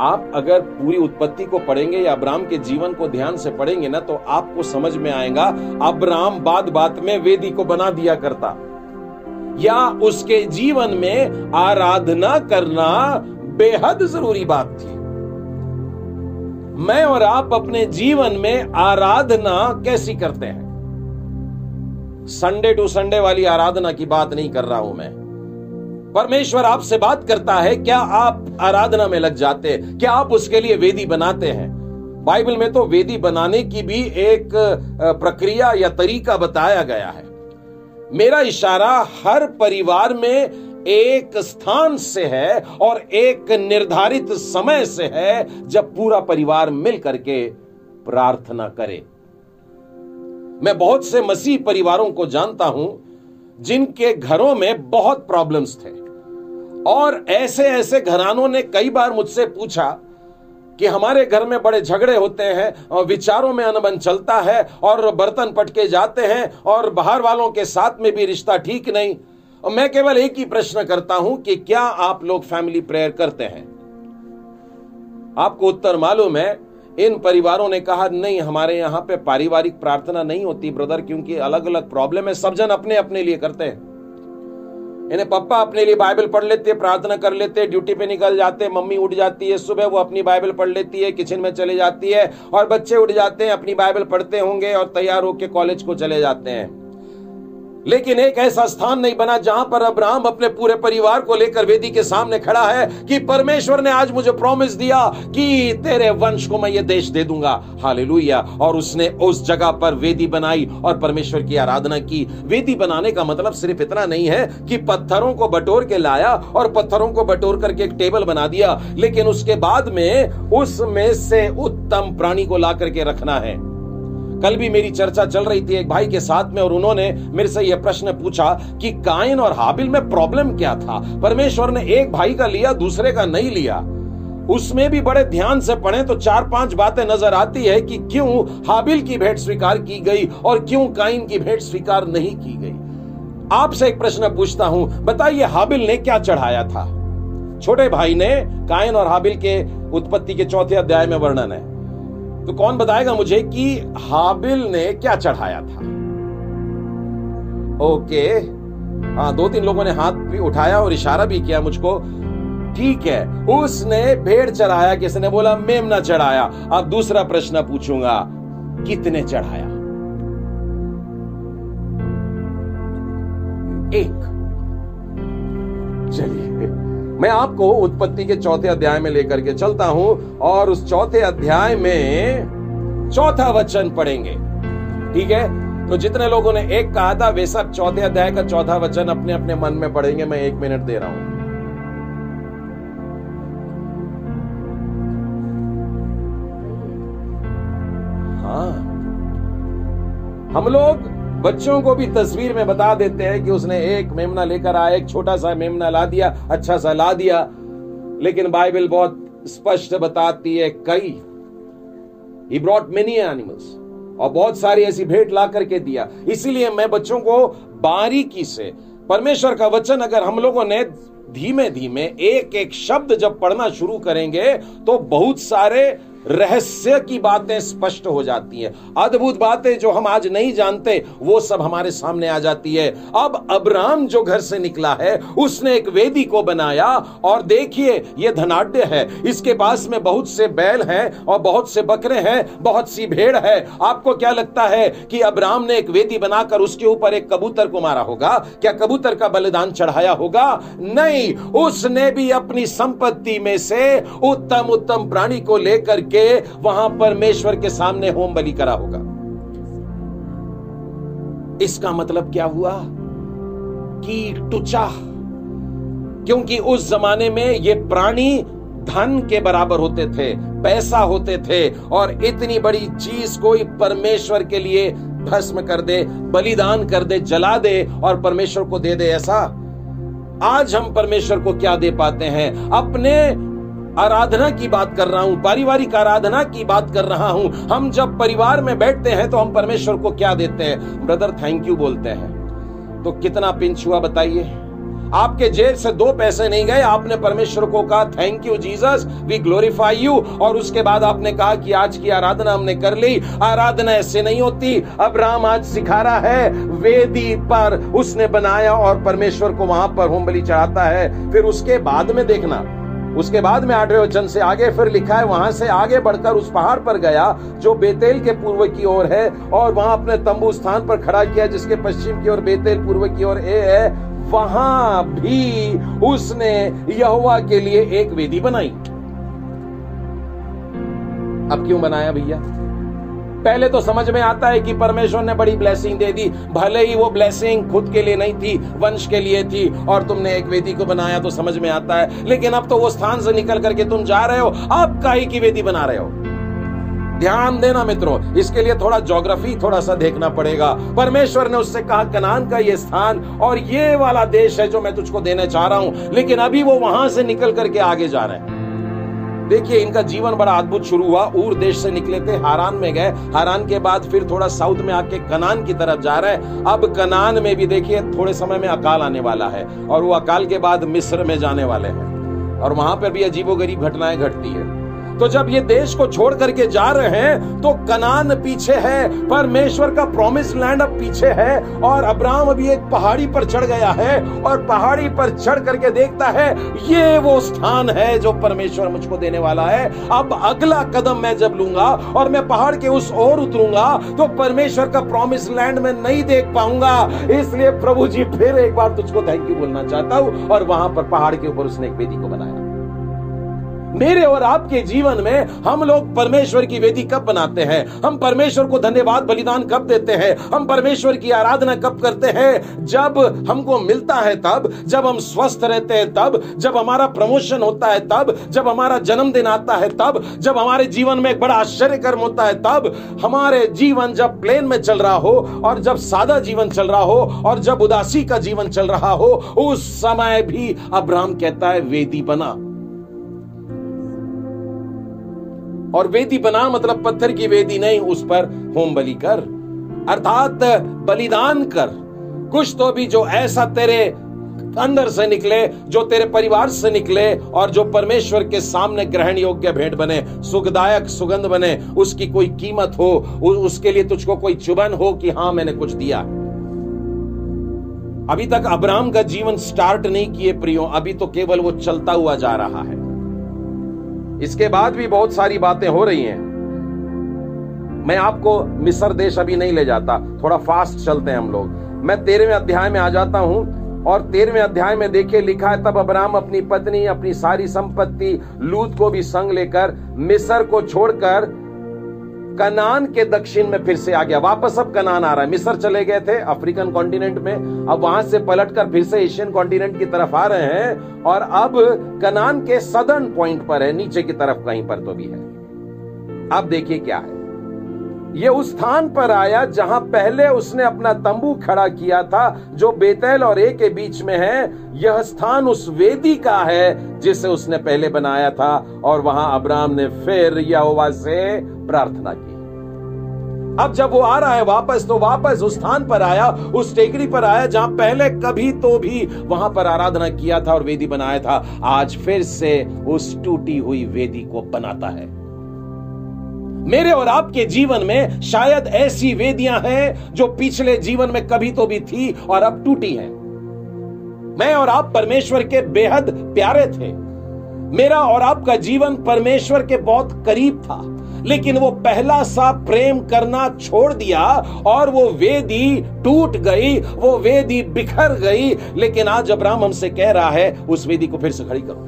आप अगर पूरी उत्पत्ति को पढ़ेंगे या अब्राम के जीवन को ध्यान से पढ़ेंगे ना तो आपको समझ में आएगा अब्राम बाद बात में वेदी को बना दिया करता। या उसके जीवन में आराधना करना बेहद ज़रूरी बात थी। मैं और आप अपने जीवन में आराधना कैसी करते हैं? संडे टू संडे वाली आराधना की बात नहीं कर रहा हूँ मैं। परमेश्वर आपसे बात करता है, क्या आप आराधना में लग जाते हैं? क्या आप उसके लिए वेदी बनाते हैं? बाइबल में तो वेदी बनाने की भी एक प्रक्रिया या तरीका बताया गया है। मेरा इशारा हर परिवार में एक स्थान से है और एक निर्धारित समय से है जब पूरा परिवार मिल करके प्रार्थना करे। मैं बहुत से मसीह परिवारों को जानता हूँ जिनके घरों में बहुत प्रॉब्लम्स थे। और ऐसे ऐसे घरानों ने कई बार मुझसे पूछा कि हमारे घर में बड़े झगड़े होते हैं और विचारों में अनबन चलता है और बर्तन पटके जाते हैं और बाहर वालों के साथ में भी रिश्ता ठीक नहीं। और मैं केवल एक ही प्रश्न करता हूँ कि क्या आप लोग फैमिली प्रेयर करते हैं? आपको उत्तर मालूम है, इन परिवारों ने कहा, नहीं, हमारे यहाँ पे पारिवारिक प्रार्थना नहीं होती ब्रदर क्योंकि अलग अलग प्रॉब्लम है, सब जन अपने अपने लिए करते हैं। इन्हें पप्पा अपने लिए बाइबल पढ़ लेते, प्रार्थना कर लेते हैं ड्यूटी पे निकल जाते, मम्मी उठ जाती है सुबह, वो अपनी बाइबल पढ़ लेती है किचन में चले जाती है, और बच्चे उठ जाते हैं, अपनी बाइबल पढ़ते होंगे और तैयार होकर कॉलेज को चले जाते हैं। लेकिन एक ऐसा स्थान नहीं बना जहाँ पर अब्राहम अपने पूरे परिवार को लेकर वेदी के सामने खड़ा है कि परमेश्वर ने आज मुझे प्रॉमिस दिया कि तेरे वंश को मैं ये देश दे दूँगा। हालेलुया और उसने उस जगह पर वेदी बनाई और परमेश्वर की आराधना की। वेदी बनाने का मतलब सिर्फ़ इतना नहीं है कि पत्थरों को बटोर के लाया और पत्थरों को बटोर करके एक टेबल बना दिया। लेकिन उसके बाद में उसमें से उत्तम प्राणी को ला करके रखना है। कल भी मेरी चर्चा चल रही थी एक भाई के साथ में और उन्होंने मेरे से यह प्रश्न पूछा कि कायन और हाबिल में प्रॉब्लम क्या था? परमेश्वर ने एक भाई का लिया, दूसरे का नहीं लिया। उसमें भी बड़े ध्यान से पढ़े तो चार पाँच बातें नज़र आती है कि क्यों हाबिल की भेंट स्वीकार की गई और क्यों काइन की भेंट स्वीकार नहीं की गई। आपसे एक प्रश्न पूछता हूँ, बताइए हाबिल ने क्या चढ़ाया था? छोटे भाई ने कायन और हाबिल के उत्पत्ति के चौथे अध्याय में वर्णन है। तो कौन बताएगा मुझे कि हाबिल ने क्या चढ़ाया था? ओके। हाँ दो तीन लोगों ने हाथ भी उठाया और इशारा भी किया मुझको। ठीक है, उसने भेड़ चढ़ाया, किसने बोला? मेमना चढ़ाया। अब दूसरा प्रश्न पूछूँगा, कितने चढ़ाया? एक। चलिए। मैं आपको उत्पत्ति के चौथे अध्याय में लेकर के चलता हूँ और उस चौथे अध्याय में चौथा वचन पढ़ेंगे। ठीक है? तो जितने लोगों ने एक कहा था, वे सब चौथे अध्याय का चौथा वचन अपने अपने मन में पढ़ेंगे, मैं एक मिनट दे रहा हूँ। हाँ। हम लोग बच्चों को भी तस्वीर में बता देते हैं कि उसने एक मेमना लेकर आया, एक छोटा सा मेमना ला दिया अच्छा सा ला दिया। लेकिन बाइबल बहुत स्पष्ट बताती है कई। ही ब्रॉट मेनी एनिमल्स और बहुत सारी ऐसी भेंट ला करके दिया। इसीलिए मैं बच्चों को बारीकी से, परमेश्वर का वचन अगर हम लोगों ने धीमे धीमे एक एक शब्द जब पढ़ना शुरू करेंगे तो बहुत सारे रहस्य की बातें स्पष्ट हो जाती हैं। अद्भुत बातें जो हम आज नहीं जानते, वो सब हमारे सामने आ जाती है। अब अब्राम जो घर से निकला है, उसने एक वेदी को बनाया और देखिए, ये धनाढ़ है। इसके पास में बहुत से बैल हैं और बहुत से बकरे हैं, बहुत सी भेड़ है। आपको क्या लगता है कि अब्राम ने एक वेदी बनाकर उसके ऊपर एक कबूतर को मारा होगा? क्या कबूतर का बलिदान चढ़ाया होगा? नहीं, उसने भी अपनी संपत्ति में से उत्तम उत्तम प्राणी को लेकर के के वहाँ परमेश्वर के सामने होम बलि करा होगा। इसका मतलब क्या हुआ? कि टुचा क्योंकि उस जमाने में ये प्राणी धन के बराबर होते थे, पैसा होते थे, और इतनी बड़ी चीज़ कोई परमेश्वर के लिए भस्म कर दे, बलिदान कर दे, जला दे, और परमेश्वर को दे दे ऐसा। आज हम परमेश्वर को क्या दे पाते हैं? अपने आराधना की बात कर रहा हूँ, पारिवारिक आराधना की बात कर रहा हूँ। हम जब परिवार में बैठते हैं तो हम परमेश्वर को क्या देते हैं? ब्रदर थैंक यू बोलते हैं। तो कितना पिंच हुआ बताइए। आपके जेब से दो पैसे नहीं गए, आपने परमेश्वर को कहा thank you Jesus we glorify you और उसके बाद आपने कहा कि आज की आराधना हमने कर ली। आराधना ऐसे नहीं होती। अब राम आज सिखा रहा है, वेदी पर उसने बनाया और परमेश्वर को वहाँ पर होम बलि चढ़ाता है। फिर उसके बाद में देखना। उसके बाद में आठवें वचन से आगे फिर लिखा है, वहाँ से आगे बढ़कर उस पहाड़ पर गया जो बेतेल के पूर्व की ओर है और वहाँ अपने तंबू स्थान पर खड़ा किया जिसके पश्चिम की ओर बेतेल, पूर्व की ओर ए है। वहाँ भी उसने यहुआ के लिए एक वेदी बनाई। अब क्यों बनाया भैया? पहले तो समझ में आता है कि परमेश्वर ने बड़ी ब्लेसिंग दे दी। भले ही वो ब्लेसिंग खुद के लिए नहीं थी, वंश के लिए थी, और तुमने एक वेदी को बनाया तो समझ में आता है। लेकिन अब तो वो स्थान से निकल करके तुम जा रहे हो, अब का ही की वेदी बना रहे हो? ध्यान देना मित्रों, इसके लिए थोड़ा ज्योग्राफी थोड़ा सा देखना पड़ेगा। परमेश्वर ने उससे कहा, कनान का ये स्थान और ये वाला देश है जो मैं तुझको देने चाह रहा हूँ। लेकिन अभी वो वहाँ से निकल करके आगे जा रहे हैं। देखिए, इनका जीवन बड़ा अद्भुत शुरू हुआ। ऊर देश से निकले थे, हारान में गए। हारान के बाद फिर थोड़ा साउथ में आके कनान की तरफ़ जा रहे हैं। अब कनान में भी देखिए, थोड़े समय में अकाल आने वाला है और वो अकाल के बाद मिस्र में जाने वाले हैं। और वहाँ पर भी अजीबोगरीब घटनाएँ घटती है। तो जब ये देश को छोड़ करके जा रहे हैं तो कनान पीछे है, परमेश्वर का प्रॉमिस लैंड अब पीछे है, और अब्राहम अभी एक पहाड़ी पर चढ़ गया है, और पहाड़ी पर चढ़ करके देखता है, ये वो स्थान है जो परमेश्वर मुझको देने वाला है। अब अगला कदम मैं जब लूँगा, और मैं पहाड़ के उस ओर उतरूँगा तो परमेश्वर का प्रॉमिस लैंड में नहीं देख पाऊँगा। इसलिए प्रभु जी, फिर एक बार तुझको थैंक यू बोलना चाहता हूँ, और वहाँ पर पहाड़ के ऊपर उसने एक वेदी को बनाया। मेरे और आपके जीवन में हम लोग परमेश्वर की वेदी कब बनाते हैं? हम परमेश्वर को धन्यवाद, बलिदान कब देते हैं? हम परमेश्वर की आराधना कब करते हैं? जब हमको मिलता है तब, जब हम स्वस्थ रहते हैं तब, जब हमारा प्रमोशन होता है तब, जब हमारा जन्मदिन आता है तब, जब हमारे जीवन में एक बड़ा आश्चर्य कर्म होता है तब, हमारे जीवन जब प्लेन में चल रहा हो और जब सादा जीवन चल रहा हो और जब उदासी का जीवन चल रहा हो, उस समय भी अब्राहम कहता है, वेदी बना। और वेदी बना मतलब पत्थर की वेदी नहीं, उस पर होम बलि कर। अर्थात बलिदान कर। कुछ तो भी जो ऐसा तेरे अंदर से निकले, जो तेरे परिवार से निकले, और जो परमेश्वर के सामने ग्रहण योग्य भेंट बने, सुखदायक सुगंध बने, उसकी कोई कीमत हो उसके लिए तुझको कोई चुबन हो कि हाँ, मैंने कुछ दिया। अभी तक अब्राहम का जीवन स्टार्ट नहीं किए प्रियो, अभी तो केवल वो चलता हुआ जा रहा है। इसके बाद भी बहुत सारी बातें हो रही हैं। मैं आपको मिस्र देश अभी नहीं ले जाता। थोड़ा फास्ट चलते हैं हम लोग। मैं तेरहवें अध्याय में आ जाता हूँ और तेरहवें अध्याय में देखिए, लिखा है, तब अब्राम अपनी पत्नी, अपनी सारी संपत्ति लूत को भी संग लेकर मिस्र को छोड़कर कनान के दक्षिण में फिर से आ गया। वापस अब कनान आ रहा है। मिस्र चले गए थे अफ्रीकन कॉन्टिनेंट में। अब वहाँ से पलटकर फिर से एशियन कॉन्टिनेंट की तरफ़ आ रहे हैं और अब कनान के सदर्न पॉइंट पर है, नीचे की तरफ़ कहीं पर तो भी है। अब देखिए क्या है। ये उस स्थान पर आया जहाँ पहले उसने अपना तंबू खड़ा किया था, जो बेतैल और ए के बीच में है। यह स्थान उस वेदी का है, जिसे उसने पहले बनाया था। और वहाँ अब्राहम ने फिर यहोवा से प्रार्थना की। अब जब वो आ रहा है वापस तो वापस उस स्थान पर आया, उस टेकरी पर आया, जहाँ पहले कभी तो भी वहाँ पर आराधना किया था और वेदी बनाया था, आज फिर से उस टूटी हुई वेदी को बनाता है। मेरे और आपके जीवन में शायद ऐसी वेदियाँ हैं जो पिछले जीवन में कभी तो भी थी और अब टूटी हैं। मैं और आप परमेश्वर के बेहद प्यारे थे। मेरा और आपका जीवन परमेश्वर के बहुत करीब था। लेकिन वो पहला सा प्रेम करना छोड़ दिया और वो वेदी टूट गई, वो वेदी बिखर गई। लेकिन आज अब्राहम हमसे कह रहा है, उस वेदी को फिर से खड़ी करो।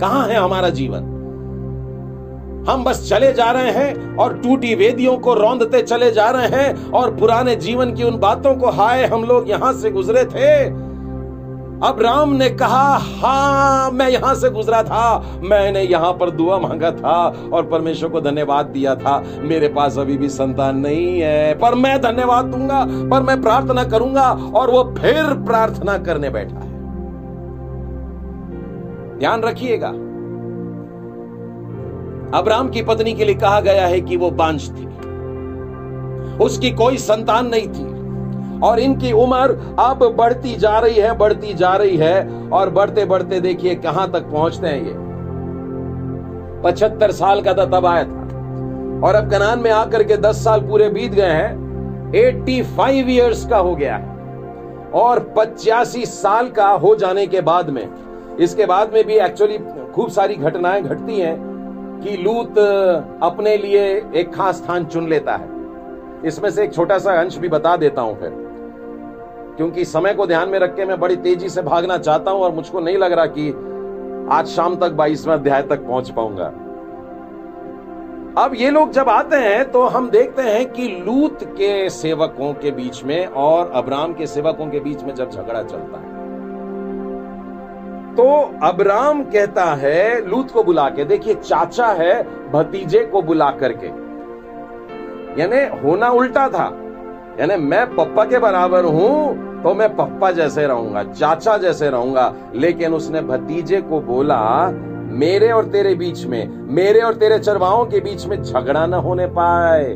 कहाँ है हमारा जीवन? हम बस चले जा रहे हैं और टूटी वेदियों को रौंदते चले जा रहे हैं और पुराने जीवन की उन बातों को हाय, हम लोग यहाँ से गुजरे थे। अब राम ने कहा, हाँ, मैं यहाँ से गुजरा था। मैंने यहाँ पर दुआ मांगा था और परमेश्वर को धन्यवाद दिया था। मेरे पास अभी भी संतान नहीं है, पर मैं धन्यवाद दूँगा, पर मैं प्रार्थना करूँगा और वो फिर प्रार्थना करने बैठा है। ध्यान रखिएगा। अब्राम की पत्नी के लिए कहा गया है कि वो बांझ थी उसकी कोई संतान नहीं थी। और इनकी उम्र अब बढ़ती जा रही है, बढ़ती जा रही है। और बढ़ते बढ़ते देखिए कहाँ तक पहुँचते हैं ये। पचहत्तर साल का था तब आया था। और अब कनान में आकर के दस साल पूरे बीत गए हैं। एट्टी फाइव ईयर्स का हो गया है। और पचासी साल का हो जाने के बाद में, इसके बाद में भी एक्चुअली खूब सारी घटनाएँ घटती हैं कि लूत अपने लिए एक खास स्थान चुन लेता है। इसमें से एक छोटा सा अंश भी बता देता हूँ फिर। क्योंकि समय को ध्यान में रख के मैं बड़ी तेज़ी से भागना चाहता हूँ और मुझको नहीं लग रहा कि आज शाम तक बाईसवें अध्याय तक पहुँच पाऊँगा। अब ये लोग जब आते हैं तो हम देखते हैं कि लूत के सेवकों के बीच में और अब्राम के सेवकों के बीच में जब झगड़ा चलता है तो अब्राम कहता है, लूत को बुला के, देखिए, चाचा है भतीजे को बुला करके। यानी होना उल्टा था। यानी मैं पप्पा के बराबर हूँ तो मैं पप्पा जैसे रहूँगा, चाचा जैसे रहूँगा। लेकिन उसने भतीजे को बोला, मेरे और तेरे बीच में, मेरे और तेरे चरवाओं के बीच में झगड़ा न होने पाए।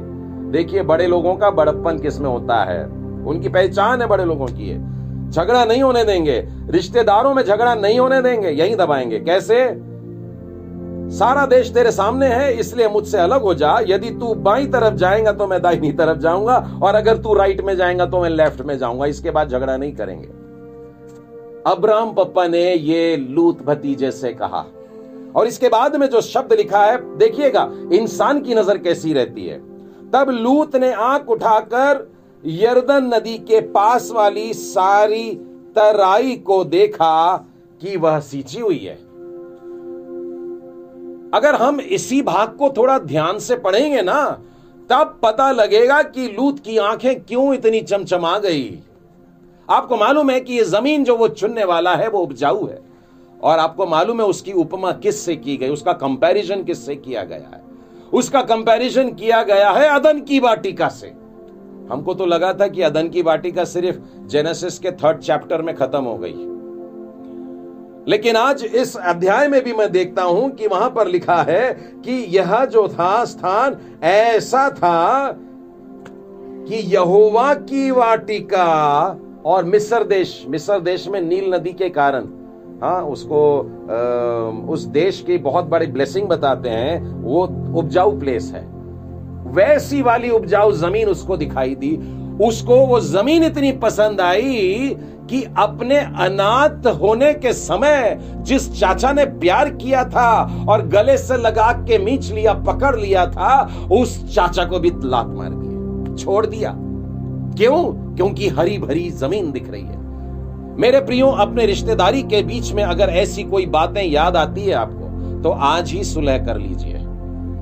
देखिए, बड़े लोगों का बड़प्पन किसमें होता है? उनकी पहचान है बड़े लोगों की। झगड़ा नहीं होने देंगे, रिश्तेदारों में झगड़ा नहीं होने देंगे, यही दबाएँगे। कैसे? सारा देश तेरे सामने है, इसलिए मुझसे अलग हो जा। यदि तू बाई तरफ़ जाएगा तो मैं दाहिनी तरफ़ जाऊँगा, और अगर तू राइट में जाएगा तो मैं लेफ़्ट में जाऊँगा। इसके बाद झगड़ा नहीं करेंगे। अब्राम पप्पा ने ये लूत भतीजे से कहा। और इसके बाद में जो शब्द लिखा है, देखिएगा, इंसान की नज़र कैसी रहती है। तब लूत ने आँख उठाकर यर्दन नदी के पास वाली सारी तराई को देखा कि वह सींची हुई है। अगर हम इसी भाग को थोड़ा ध्यान से पढ़ेंगे ना, तब पता लगेगा कि लूत की आँखें क्यों इतनी चमचमा गई। आपको मालूम है कि ये ज़मीन जो वो चुनने वाला है, वो उपजाऊ है। और आपको मालूम है उसकी उपमा किससे की गई, उसका कंपैरिजन किससे किया गया है? उसका कंपैरिजन किया गया है अदन की वाटिका से। हमको तो लगा था कि अदन की वाटिका सिर्फ़ जेनेसिस के थर्ड चैप्टर में खत्म हो गई। लेकिन आज इस अध्याय में भी मैं देखता हूँ कि वहाँ पर लिखा है कि यह जो था स्थान ऐसा था कि यहोवा की वाटिका और मिस्र देश मिस्र देश में नील नदी के कारण। हाँ उसको आ, उस देश की बहुत बड़ी ब्लेसिंग बताते हैं। वो उपजाऊ प्लेस है। वैसी वाली उपजाऊ ज़मीन उसको दिखाई दी। उसको वो ज़मीन इतनी पसंद आई कि अपने अनाथ होने के समय जिस चाचा ने प्यार किया था और गले से लगा के मीच लिया, पकड़ लिया था, उस चाचा को भी लात मार दिया, छोड़ दिया। क्यों? क्योंकि हरी भरी ज़मीन दिख रही है। मेरे प्रियो, अपने रिश्तेदारी के बीच में अगर ऐसी कोई बातें याद आती है आपको तो आज ही सुलह कर लीजिए।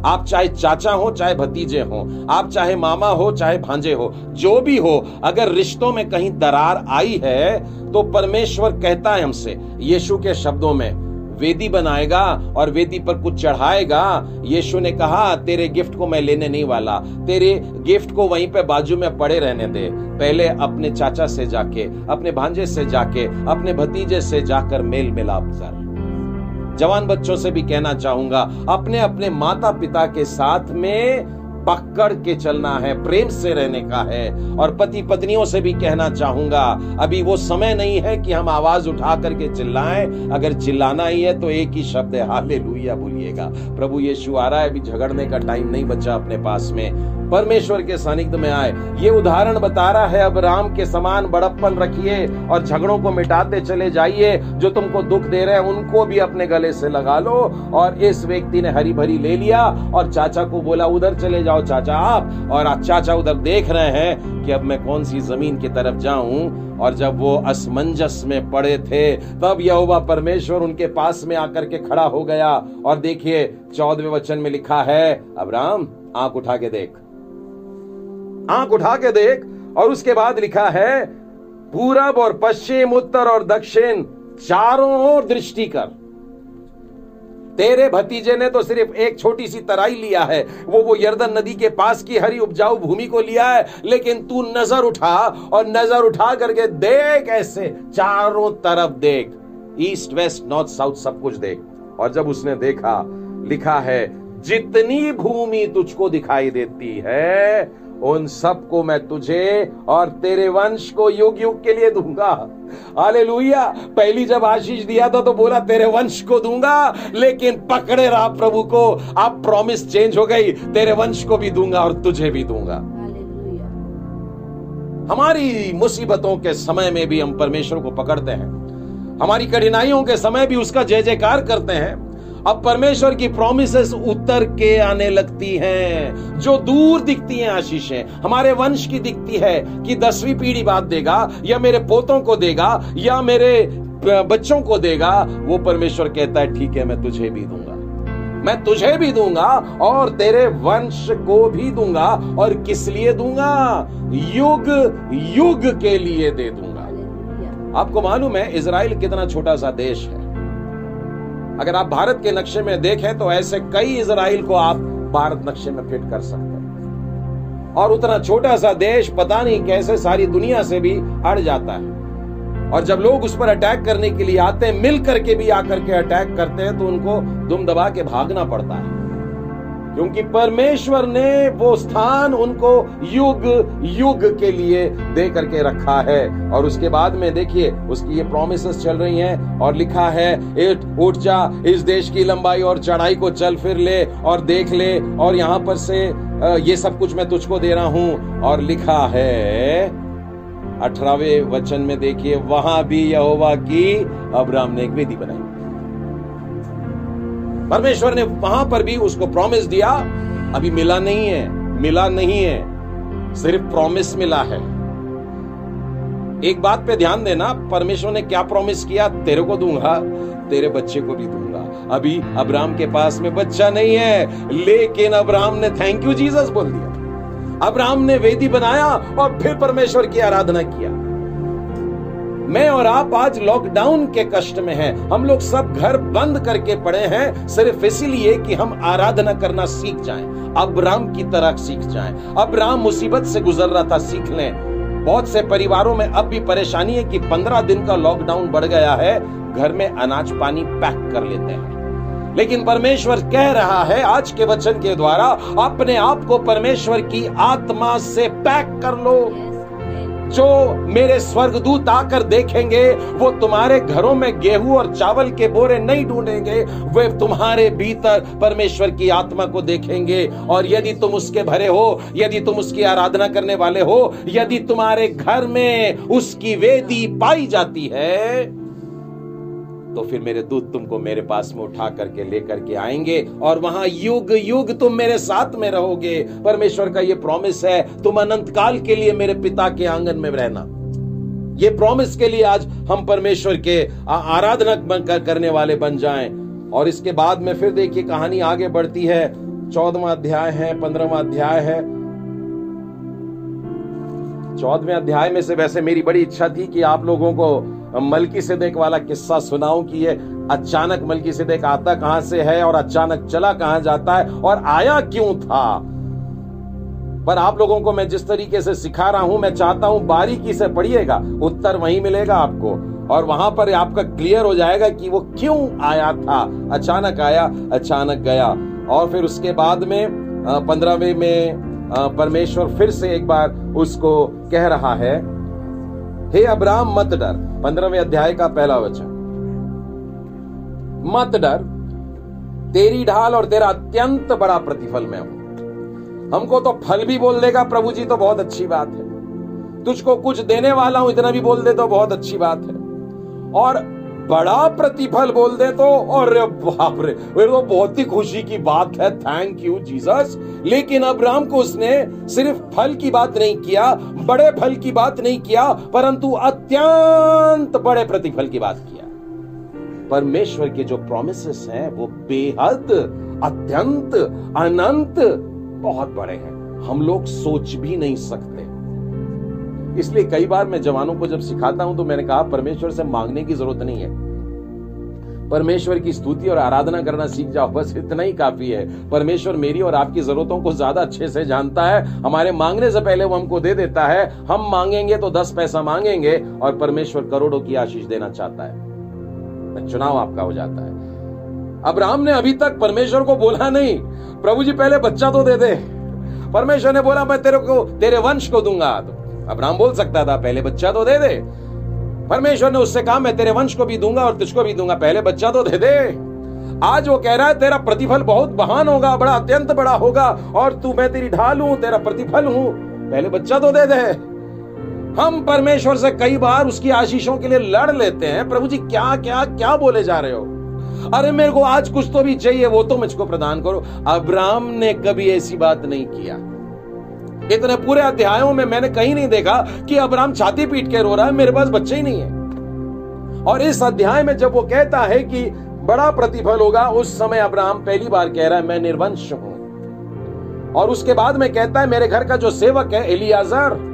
आप चाहे चाचा हो, चाहे भतीजे हो, आप चाहे मामा हो, चाहे भांजे हो, जो भी हो, अगर रिश्तों में कहीं दरार आई है तो परमेश्वर कहता है हमसे, यीशु के शब्दों में, वेदी बनाएगा और वेदी पर कुछ चढ़ाएगा। यीशु ने कहा, तेरे गिफ्ट को मैं लेने नहीं वाला, तेरे गिफ्ट को वहीं पे बाजू में पड़े रहने दे। पहले अपने चाचा से जाके, अपने भांजे से जाके, अपने भतीजे से जाकर मेल मिलाप कर। जवान बच्चों से भी कहना चाहूँगा अपने अपने माता पिता के साथ में पकड़ के चलना है, प्रेम से रहने का है। और पति पत्नियों से भी कहना चाहूँगा, अभी वो समय नहीं है कि हम आवाज़ उठा करके चिल्लाएँ। अगर चिल्लाना ही है तो एक ही शब्द है हाले बोलिएगा। प्रभु यीशु आ रहा है, अभी झगड़ने का टाइम नहीं बचा अपने पास में। परमेश्वर के सानिध्य में आए। ये उदाहरण बता रहा है अब राम के समान बड़प्पन रखिए और झगड़ों को मिटाते चले जाइए। जो तुमको दुख दे रहे हैं, उनको भी अपने गले से लगा लो। और इस व्यक्ति ने हरी भरी ले लिया और चाचा को बोला, उधर चले जाओ चाचा आप, और चाचा उधर देख रहे हैं कि अब मैं कौन सी ज़मीन की तरफ़ जाऊँ। और जब वो असमंजस में पड़े थे, तब यहोवा परमेश्वर उनके पास में आकर के खड़ा हो गया। और देखिए चौदवे वचन में लिखा है अब्राम आँख उठा के देख। आँख उठा के देख, और उसके बाद लिखा है, पूरब और पश्चिम, उत्तर और दक्षिण, चारों ओर दृष्टि कर। तेरे भतीजे ने तो सिर्फ़ एक छोटी सी तराई लिया है। वो वो यर्दन नदी के पास की हरी उपजाऊ भूमि को लिया है, लेकिन तू नज़र उठा और नज़र उठा करके देख ऐसे चारों तरफ़ देख। ईस्ट, वेस्ट, नॉर्थ, साउथ सब कुछ देख। और जब उसने देखा, लिखा है, जितनी भूमि तुझको दिखाई देती है उन सबको मैं तुझे और तेरे वंश को युग युग के लिए दूँगा। हालेलुया। पहली जब आशीष दिया था तो बोला तेरे वंश को दूँगा लेकिन पकड़े रहा प्रभु को। अब प्रॉमिस चेंज हो गई तेरे वंश को भी दूँगा और तुझे भी दूँगा। हमारी मुसीबतों के समय में भी हम परमेश्वर को पकड़ते हैं। हमारी कठिनाइयों के समय भी उसका जय जयकार करते हैं। अब परमेश्वर की प्रोमिस उतर के आने लगती हैं जो दूर दिखती हैं आशीषें। हमारे वंश की दिखती है कि दसवीं पीढ़ी बाद देगा या मेरे पोतों को देगा या मेरे बच्चों को देगा वो परमेश्वर कहता है ठीक है मैं तुझे भी दूँगा। मैं तुझे भी दूँगा और तेरे वंश को भी दूँगा और किस लिए दूँगा? युग युग के लिए दे दूँगा। आपको मालूम है इसराइल कितना छोटा सा देश है। अगर आप भारत के नक्शे में देखें तो ऐसे कई इसराइल को आप भारत नक्शे में फिट कर सकते हैं। और उतना छोटा सा देश पता नहीं कैसे सारी दुनिया से भी अड़ जाता है। और जब लोग उस पर अटैक करने के लिए आते हैं मिल करके भी आकर के अटैक करते हैं तो उनको दुम दबा के भागना पड़ता है। क्योंकि परमेश्वर ने वो स्थान उनको युग युग के लिए दे करके रखा है। और उसके बाद में देखिए, उसकी ये प्रोमिस चल रही हैं और लिखा है उठ जा इस देश की लंबाई और चढ़ाई को चल फिर ले और देख ले और यहाँ पर से ये सब कुछ मैं तुझको दे रहा हूँ। और लिखा है, अठारहवें वचन में देखिए, वहाँ भी यहोवा की अब्राम ने एक वेदी बनाई। परमेश्वर ने वहाँ पर भी उसको प्रॉमिस दिया, अभी मिला नहीं है, मिला नहीं है, सिर्फ़ प्रॉमिस मिला है। एक बात पे ध्यान देना, परमेश्वर ने क्या प्रॉमिस किया? तेरे को दूँगा, तेरे बच्चे को भी दूँगा। अभी अब्राम के पास में बच्चा नहीं है, लेकिन अब्राम ने थैंक यू जीसस बोल दिया। अब्राम ने वेदी बनाया और फिर परमेश्वर की आराधना किया। मैं और आप आज लॉकडाउन के कष्ट में हैं। हम लोग सब घर बंद करके पड़े हैं, सिर्फ़ इसीलिए कि हम आराधना करना सीख जाएँ। अब राम की तरह सीख जाएँ। अब राम मुसीबत से गुजर रहा था, सीख लें। बहुत से परिवारों में अब भी परेशानी है कि पंद्रह दिन का लॉकडाउन बढ़ गया है, घर में अनाज पानी पैक कर लेते हैं। लेकिन परमेश्वर कह रहा है आज के वचन के द्वारा, अपने आप को परमेश्वर की आत्मा से पैक कर लो। जो मेरे स्वर्गदूत आकर देखेंगे, वो तुम्हारे घरों में गेहूँ और चावल के बोरे नहीं ढूंढेंगे, वे तुम्हारे भीतर परमेश्वर की आत्मा को देखेंगे। और यदि तुम उसके भरे हो, यदि तुम उसकी आराधना करने वाले हो, यदि तुम्हारे घर में उसकी वेदी पाई जाती है तो फिर मेरे दूत तुमको मेरे पास में उठा करके लेकर के आएँगे और वहाँ युग युग तुम मेरे साथ में रहोगे। परमेश्वर का ये प्रॉमिस है, तुम अनंत काल के लिए मेरे पिता के आँगन में रहना। ये प्रॉमिस के लिए आज हम परमेश्वर के आराधना करने वाले बन जाएँ। और इसके बाद में फिर देखिए कहानी आगे बढ़ती है। चौदवा अध्याय है, पंद्रहवा अध्याय है। चौदहवें अध्याय में से वैसे मेरी बड़ी इच्छा थी कि आप लोगों को मलकी सिद्दीक वाला किस्सा सुनाऊं कि ये अचानक मलकी सिद्दीक आता कहाँ से है और अचानक चला कहाँ जाता है और आया क्यों था? पर आप लोगों को मैं जिस तरीके से सिखा रहा हूँ, मैं चाहता हूँ बारीकी से पढ़िएगा, उत्तर वही मिलेगा आपको। और वहाँ पर आपका क्लियर हो जाएगा कि वो क्यों आया था। अचानक आया, अचानक गया। और फिर उसके बाद में पंद्रहवें में परमेश्वर फिर से एक बार उसको कह रहा है, हे अब्राम मत डर। पंद्रहवें अध्याय का पहला वचन। मत डर, तेरी ढाल और तेरा अत्यंत बड़ा प्रतिफल मैं हूँ। हमको तो फल भी बोल देगा प्रभु जी तो बहुत अच्छी बात है। तुझको कुछ देने वाला हूँ, इतना भी बोल दे तो बहुत अच्छी बात है। और बड़ा प्रतिफल बोल दे तो। और बाप रे तो बहुत ही खुशी की बात है। थैंक यू जीसस लेकिन अब्राहम को उसने सिर्फ़ फल की बात नहीं किया, बड़े फल की बात नहीं किया, परंतु अत्यंत बड़े प्रतिफल की बात किया। परमेश्वर के जो प्रोमिस हैं, वो बेहद अत्यंत, अनंत, बहुत बड़े हैं। हम लोग सोच भी नहीं सकते। इसलिए कई बार मैं जवानों को जब सिखाता हूँ तो मैंने कहा, परमेश्वर से मांगने की ज़रूरत नहीं है। परमेश्वर की स्तुति और आराधना करना सीख जाओ, बस इतना ही काफ़ी है। परमेश्वर मेरी और आपकी जरूरतों को ज़्यादा अच्छे से जानता है, हमारे मांगने से पहले वो हमको दे देता है, हम मांगेंगे तो दस पैसा मांगेंगे और परमेश्वर करोड़ों की आशीष देना चाहता है। चुनाव आपका हो जाता है। अब्राहम ने अभी तक परमेश्वर को बोला नहीं। प्रभु जी पहले बच्चा तो दे दे। परमेश्वर ने बोला, मैं तेरे को, तेरे वंश को दूँगा तो अब्राहम बोल सकता था, पहले बच्चा तो दे दे। परमेश्वर ने उससे कहा, मैं तेरे वंश को भी दूँगा और तुझको भी दूँगा, पहले बच्चा तो दे दे। आज वो कह रहा है, तेरा प्रतिफल बहुत महान होगा, बड़ा अत्यंत बड़ा होगा, और तू, मैं तेरी ढाल हूँ, तेरा प्रतिफल हूँ। पहले बच्चा तो दे दे। हम परमेश्वर से कई बार उसकी आशीषों के लिए लड़ लेते हैं। प्रभु जी, क्या क्या क्या बोले जा रहे हो? अरे, मेरे को आज कुछ तो भी चाहिए, वो तो मुझको प्रदान करो। अब्राम ने कभी ऐसी बात नहीं किया। इतने पूरे अध्यायों में मैंने कहीं नहीं देखा कि अब्राम छाती पीट के रो रहा है, मेरे पास बच्चे ही नहीं है। और इस अध्याय में जब वो कहता है कि बड़ा प्रतिफल होगा, उस समय अब्राहम पहली बार कह रहा है, मैं निर्वंश हूँ। और उसके बाद में कहता है, मेरे घर का जो सेवक है, एलियाजर,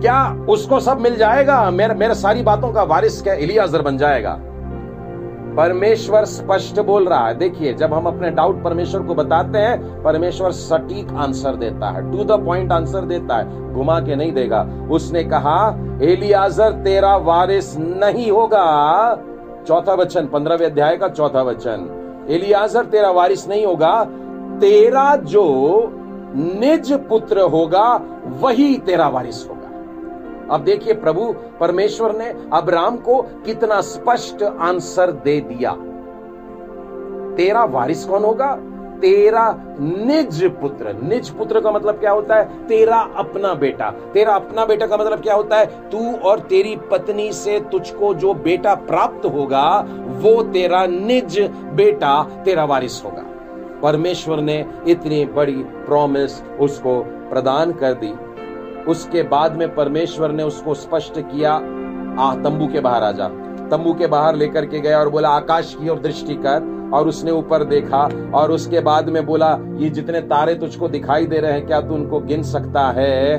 क्या उसको सब मिल जाएगा? मेरे मेरे सारी बातों का वारिस क्या एलियाजर बन जाएगा? परमेश्वर स्पष्ट बोल रहा है। देखिए, जब हम अपने डाउट परमेश्वर को बताते हैं, परमेश्वर सटीक आंसर देता है। टू द पॉइंट आंसर देता है। घुमा के नहीं देगा। उसने कहा, एलियाजर, तेरा वारिस नहीं होगा। चौथा वचन, पंद्रहवें अध्याय का चौथा वचन। एलियाजर, तेरा वारिस नहीं होगा। तेरा जो निज पुत्र होगा, वही तेरा वारिस होगा। अब देखिए प्रभु, परमेश्वर ने अब्राम को कितना स्पष्ट आंसर दे दिया। तेरा वारिस कौन होगा? तेरा निज पुत्र। निज पुत्र का मतलब क्या होता है? तेरा अपना बेटा। तेरा अपना बेटा का मतलब क्या होता है? तू और तेरी पत्नी से तुझको जो बेटा प्राप्त होगा, वो तेरा निज बेटा, तेरा वारिस होगा। परमेश्वर ने इतनी बड़ी प्रॉमिस उसको प्रदान कर दी। उसके बाद में परमेश्वर ने उसको स्पष्ट किया, आ, तंबू के बाहर आ जा। तंबू के बाहर लेकर के गया और बोला, आकाश की ओर दृष्टि कर। और उसने ऊपर देखा और उसके बाद में बोला, ये जितने तारे तुझको दिखाई दे रहे हैं, क्या तू उनको गिन सकता है?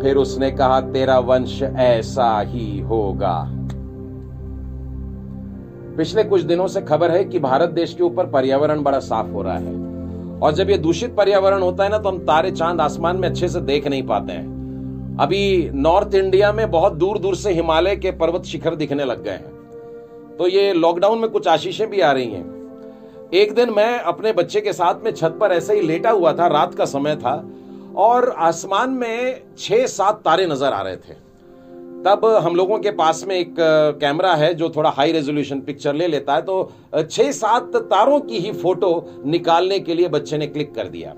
फिर उसने कहा, तेरा वंश ऐसा ही होगा। पिछले कुछ दिनों से खबर है कि भारत देश के ऊपर पर्यावरण बड़ा साफ़ हो रहा है। और जब ये दूषित पर्यावरण होता है ना तो हम तारे चाँद आसमान में अच्छे से देख नहीं पाते हैं। अभी नॉर्थ इंडिया में बहुत दूर दूर से हिमालय के पर्वत शिखर दिखने लग गए हैं। तो ये लॉकडाउन में कुछ आशीषें भी आ रही हैं। एक दिन मैं अपने बच्चे के साथ में छत पर ऐसे ही लेटा हुआ था, रात का समय था, और आसमान में छह सात तारे नज़र आ रहे थे। तब हम लोगों के पास में एक कैमरा है जो थोड़ा हाई रेजोल्यूशन पिक्चर ले लेता है। तो छह सात तारों की ही फ़ोटो निकालने के लिए बच्चे ने क्लिक कर दिया।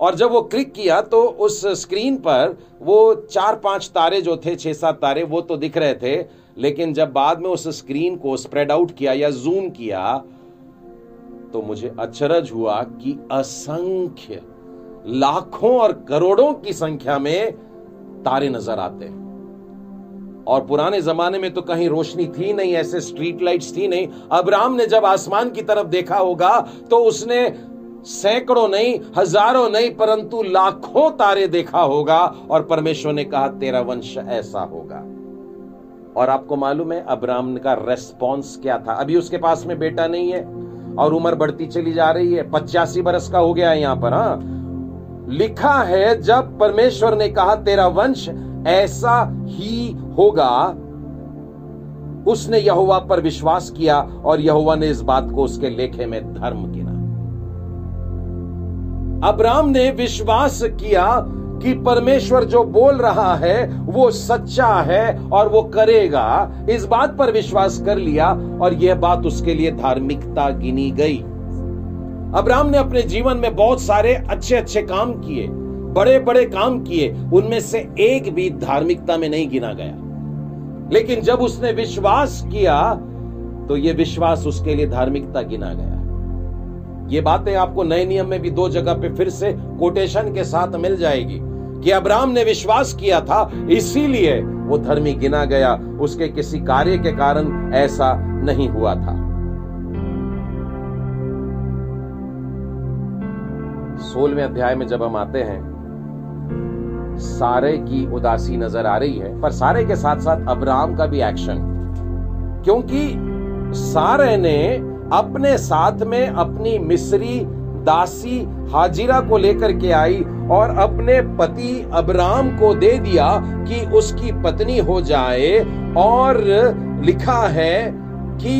और जब वो क्लिक किया तो उस स्क्रीन पर वो चार पाँच तारे जो थे छह सात तारे, वो तो दिख रहे थे। लेकिन जब बाद में उस स्क्रीन को स्प्रेड आउट किया या जूम किया तो मुझे अचरज हुआ कि असंख्य, लाखों और करोड़ों की संख्या में तारे नज़र आते। हैं और पुराने जमाने में तो कहीं रोशनी थी नहीं, ऐसे स्ट्रीट लाइट्स थी नहीं। अब्राम ने जब आसमान की तरफ़ देखा होगा तो उसने सैकड़ों नहीं, हज़ारों नहीं, परंतु लाखों तारे देखा होगा और परमेश्वर ने कहा, तेरा वंश ऐसा होगा। और आपको मालूम है अब्राम का रेस्पॉन्स क्या था? अभी उसके पास में बेटा नहीं है और उम्र बढ़ती चली जा रही है। पचासी बरस का हो गया है यहाँ पर, हा। लिखा है, जब परमेश्वर ने कहा, तेरा वंश ऐसा ही होगा। उसने यहुआ पर विश्वास किया और यहुआ ने इस बात को उसके लेखे में धर्म गिना। अब्राम ने विश्वास किया कि परमेश्वर जो बोल रहा है, वो सच्चा है और वो करेगा। इस बात पर विश्वास कर लिया और यह बात उसके लिए धार्मिकता गिनी गई। अब्राहम ने अपने जीवन में बहुत सारे अच्छे अच्छे काम किए। बड़े बड़े काम किए, उनमें से एक भी धार्मिकता में नहीं गिना गया। लेकिन जब उसने विश्वास किया तो यह विश्वास उसके लिए धार्मिकता गिना गया। ये बातें आपको नए नियम में भी दो जगह पे फिर से कोटेशन के साथ मिल जाएगी कि अब्राहम ने विश्वास किया था, इसीलिए वो धर्मी गिना गया। उसके किसी कार्य के कारण ऐसा नहीं हुआ था। सोलहवें अध्याय में जब हम आते हैं सारे की उदासी नज़र आ रही है, पर सारे के साथ साथ अब्राहम का भी एक्शन क्योंकि सारे ने अपने साथ में अपनी मिस्री दासी हाजिरा को लेकर के आई और अपने पति अब्राम को दे दिया कि उसकी पत्नी हो जाए, और लिखा है कि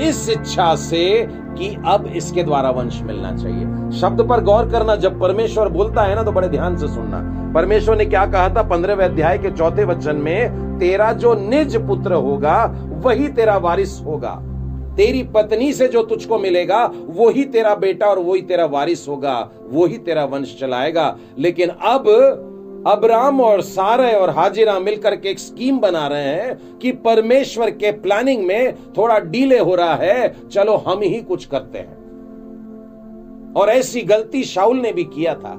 इस इच्छा से कि अब इसके द्वारा वंश मिलना चाहिए। शब्द पर गौर करना, जब परमेश्वर बोलता है ना तो बड़े ध्यान से सुनना। परमेश्वर ने क्या कहा था? पंद्रहवें अध्याय के चौथे वचन में, तेरा जो निज पुत्र होगा, वही तेरा वारिस होगा। तेरी पत्नी से जो तुझको मिलेगा वो ही तेरा बेटा और वही तेरा वारिस होगा वो ही तेरा वंश चलाएगा। लेकिन अब अब्राम और सारे और हाजिरा मिलकर के एक स्कीम बना रहे हैं कि परमेश्वर के प्लानिंग में थोड़ा डीले हो रहा है, चलो हम ही कुछ करते हैं। और ऐसी गलती शाउल ने भी किया था।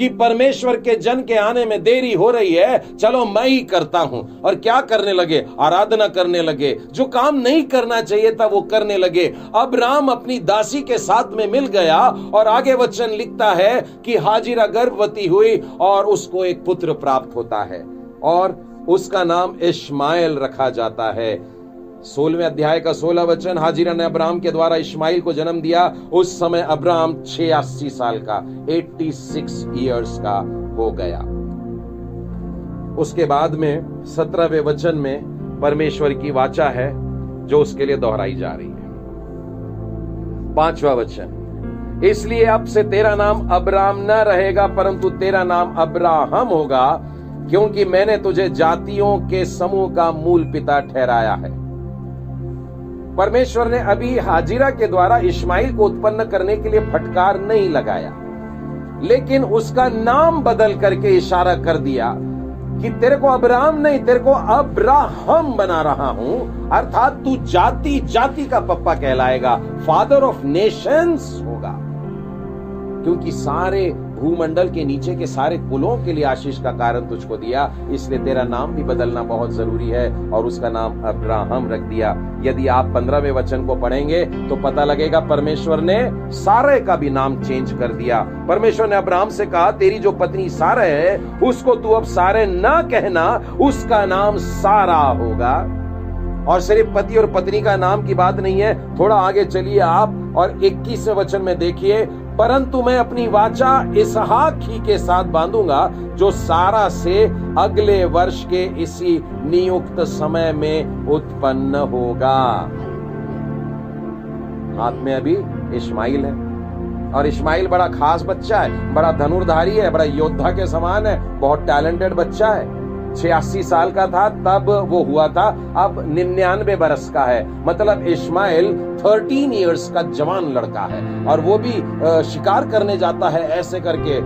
कि परमेश्वर के जन के आने में देरी हो रही है, चलो मैं ही करता हूँ। और क्या करने लगे? आराधना करने लगे। जो काम नहीं करना चाहिए था, वो करने लगे। अब राम अपनी दासी के साथ में मिल गया और आगे वचन लिखता है कि हाजिरा गर्भवती हुई और उसको एक पुत्र प्राप्त होता है और उसका नाम इश्माइल रखा जाता है। सोलहवें अध्याय का सोलह वचन, हाजिरा ने अब्राहम के द्वारा इस्माइल को जन्म दिया, उस समय अब्राहम छियासी साल का 86 इयर्स का हो गया। उसके बाद में सत्रहवें वचन में परमेश्वर की वाचा है, जो उसके लिए दोहराई जा रही है। पांचवा वचन, इसलिए अब से तेरा नाम अब्राम न रहेगा, परंतु तेरा नाम अब्राहम होगा, क्योंकि मैंने तुझे जातियों के समूह का मूल पिता ठहराया है। परमेश्वर ने अभी हाजिरा के द्वारा इस्माइल को उत्पन्न करने के लिए फटकार नहीं लगाया। लेकिन उसका नाम बदल करके इशारा कर दिया कि तेरे को अब्राहम नहीं, तेरे को अब्राहम बना रहा हूँ। अर्थात तू जाति जाति का पप्पा कहलाएगा फादर ऑफ़ नेशंस होगा। क्योंकि सारे भूमंडल के नीचे के सारे कुलों के लिए आशीष का कारण तुझको दिया। इसलिए तेरा नाम भी बदलना बहुत ज़रूरी है और उसका नाम अब्राहम रख दिया। यदि आप पंद्रहवें वचन को पढ़ेंगे तो पता लगेगा परमेश्वर ने सारे का भी नाम चेंज कर दिया। परमेश्वर ने अब्राहम से कहा, तेरी जो पत्नी सारे है, उसको तू अब सारे ना कहना, उसका नाम सारा होगा। और सिर्फ़ पति और पत्नी का नाम की बात नहीं है, थोड़ा आगे चलिए आप और 21वें वचन में देखिए परंतु मैं अपनी वाचा इसहाक ही के साथ बांधूँगा, जो सारा से अगले वर्ष के इसी नियुक्त समय में उत्पन्न होगा। हाथ में अभी इस्माइल है। और इस्माइल बड़ा खास बच्चा है, बड़ा धनुर्धारी है, बड़ा योद्धा के समान है, बहुत टैलेंटेड बच्चा है। छियासी साल का था, तब वो हुआ था। अब निन्यानवे बरस का है। मतलब इस्माइल थर्टीन इयर्स का जवान लड़का है। और वो भी शिकार करने जाता है, ऐसे करके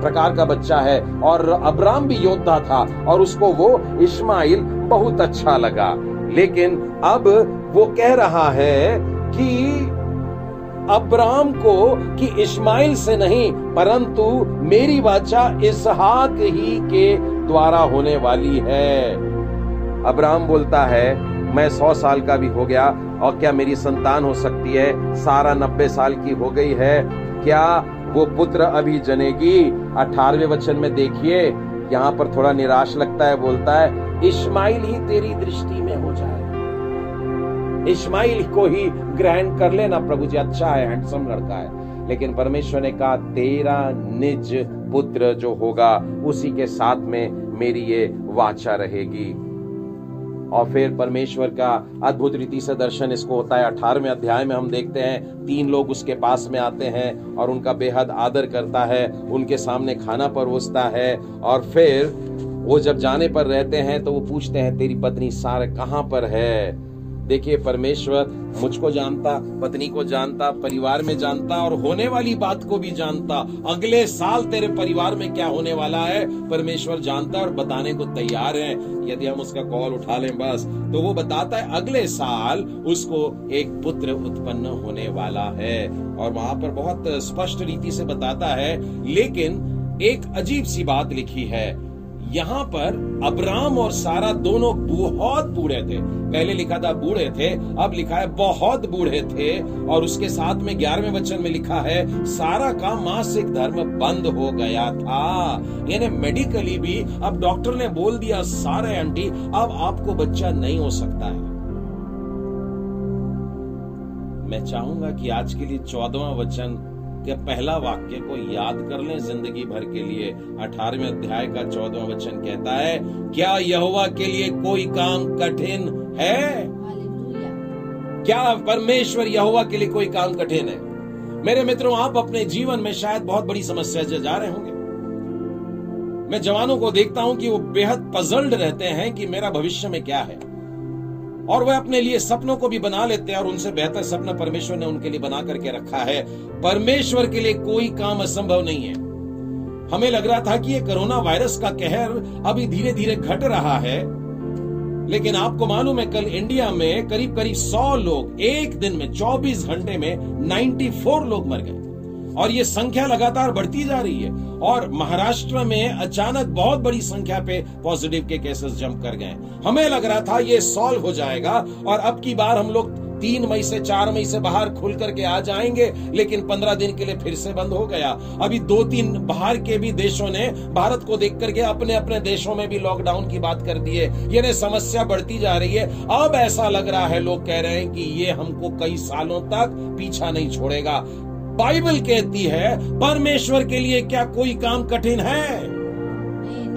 प्रकार का बच्चा है। और अब्राम भी योद्धा था, और उसको वो इस्माइल बहुत अच्छा लगा। लेकिन अब वो कह रहा है कि अब्राम को कि इस्माइल से नहीं, परंतु मेरी वाचा इसहाक ही के द्वारा होने वाली है। अब्राम बोलता है, मैं सौ साल का भी हो गया और क्या मेरी संतान हो सकती है? सारा नब्बे साल की हो गई है। क्या वो पुत्र अभी जनेगी? अठारवे वचन में देखिए, यहाँ पर थोड़ा निराश लगता है, बोलता है इस्माइल ही तेरी दृष्टि में हो जाए। इस्माइल को ही ग्रहण कर लेना प्रभु जी अच्छा है हैंडसम लड़का है। लेकिन परमेश्वर ने कहा, तेरा निज पुत्र जो होगा, उसी के साथ में मेरी ये वाचा रहेगी. और फिर परमेश्वर का अद्भुत रीति से दर्शन इसको होता है। अठारहवें अध्याय में हम देखते हैं, तीन लोग उसके पास में आते हैं और उनका बेहद आदर करता है, उनके सामने खाना परोसता है। और फिर वो जब जाने पर रहते हैं तो वो पूछते हैं, तेरी पत्नी सारे कहाँ पर है? देखिए, परमेश्वर मुझको जानता, पत्नी को जानता, परिवार में जानता और होने वाली बात को भी जानता। अगले साल तेरे परिवार में क्या होने वाला है? परमेश्वर जानता और बताने को तैयार है। यदि हम उसका कॉल उठा लें बस तो वो बताता है, अगले साल उसको एक पुत्र उत्पन्न होने वाला है। और वहाँ पर बहुत स्पष्ट रीति से बताता है, लेकिन एक अजीब सी बात लिखी है। यहाँ पर अब्राम और सारा दोनों बहुत बूढ़े थे। पहले लिखा था बूढ़े थे, अब लिखा है बहुत बूढ़े थे। और उसके साथ में ग्यारहवें वचन में लिखा है, सारा का मासिक धर्म बंद हो गया था। यानी मेडिकली भी अब डॉक्टर ने बोल दिया, सारे आंटी, अब आपको बच्चा नहीं हो सकता है। मैं चाहूँगा कि आज के लिए चौदवा वचन के पहला वाक्य को याद कर लें ज़िंदगी भर के लिए। अठारहवें अध्याय का चौदवा वचन कहता है क्या यहोवा के लिए कोई काम कठिन है? क्या परमेश्वर यहोवा के लिए कोई काम कठिन है? मेरे मित्रों आप अपने जीवन में शायद बहुत बड़ी समस्या से जा रहे होंगे। मैं जवानों को देखता हूँ कि वो बेहद पजल्ड रहते हैं कि मेरा भविष्य में क्या है। और वह अपने लिए सपनों को भी बना लेते हैं और उनसे बेहतर सपना परमेश्वर ने उनके लिए बना करके रखा है। परमेश्वर के लिए कोई काम असंभव नहीं है। हमें लग रहा था कि ये कोरोना वायरस का कहर अभी धीरे धीरे घट रहा है, लेकिन आपको मालूम है कल इंडिया में करीब करीब 100 लोग एक दिन में 24 घंटे में 94 लोग मर गए। और ये संख्या लगातार बढ़ती जा रही है। और महाराष्ट्र में अचानक बहुत बड़ी संख्या पे पॉजिटिव के केसेस जंप कर गए हमें लग रहा था ये सॉल्व हो जाएगा और अब की बार हम लोग तीन मई से चार मई से बाहर खुल करके आ जाएँगे, लेकिन पंद्रह दिन के लिए फिर से बंद हो गया। अभी दो तीन बाहर के भी देशों ने, भारत को देख करके अपने अपने देशों में भी लॉकडाउन की बात कर दी है। यानी समस्या बढ़ती जा रही है। अब ऐसा लग रहा है, लोग कह रहे हैं कि ये हमको कई सालों तक पीछा नहीं छोड़ेगा। बाइबल कहती है, परमेश्वर के लिए क्या कोई काम कठिन है?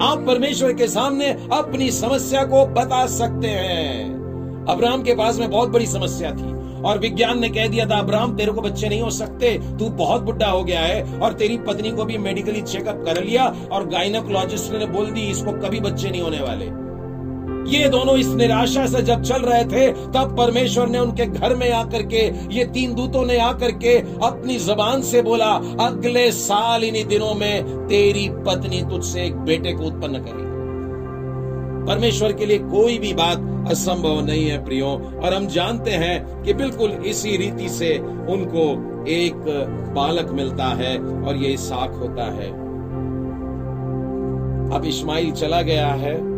आप परमेश्वर के सामने अपनी समस्या को बता सकते हैं। अब्राहम के पास में बहुत बड़ी समस्या थी, और विज्ञान ने कह दिया था, अब्राहम, तेरे को बच्चे नहीं हो सकते, तू बहुत बुढ़ा हो गया है, और तेरी पत्नी को भी मेडिकली चेकअप कर लिया, और गायनोकोलॉजिस्ट ने बोल दी, इसको कभी बच्चे नहीं होने वाले। ये दोनों इस निराशा से जब चल रहे थे, तब परमेश्वर ने उनके घर में आकर के, ये तीन दूतों ने आकर के अपनी जबान से बोला, अगले साल इन्हीं दिनों में तेरी पत्नी तुझसे एक बेटे को उत्पन्न करेगी। परमेश्वर के लिए कोई भी बात असंभव नहीं है, प्रियो। और हम जानते हैं कि बिल्कुल इसी रीति से उनको एक बालक मिलता है और ये इसाक होता है। अब इस्माइल चला गया है।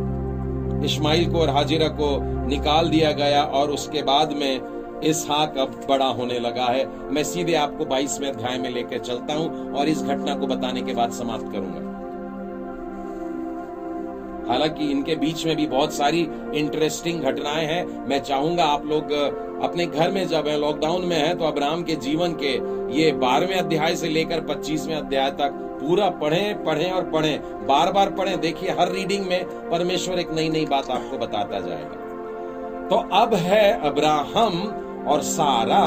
इस्माइल को और हाजिरा को निकाल दिया गया और उसके बाद में इसहाक अब बड़ा होने लगा है। मैं सीधे आपको बाईसवें अध्याय में लेकर चलता हूँ और इस घटना को बताने के बाद समाप्त करूँगा। हालाँकि इनके बीच में भी बहुत सारी इंटरेस्टिंग घटनाएँ हैं। मैं चाहूँगा आप लोग अपने घर में जब है लॉकडाउन में है तो अब्राहम के जीवन के ये बारहवें अध्याय से लेकर पच्चीसवें अध्याय तक पूरा पढ़ें पढ़ें और पढ़ें। बार बार पढ़ें। देखिए, हर रीडिंग में परमेश्वर एक नई नई बात आपको बताता जाएगा। तो अब है अब्राहम और सारा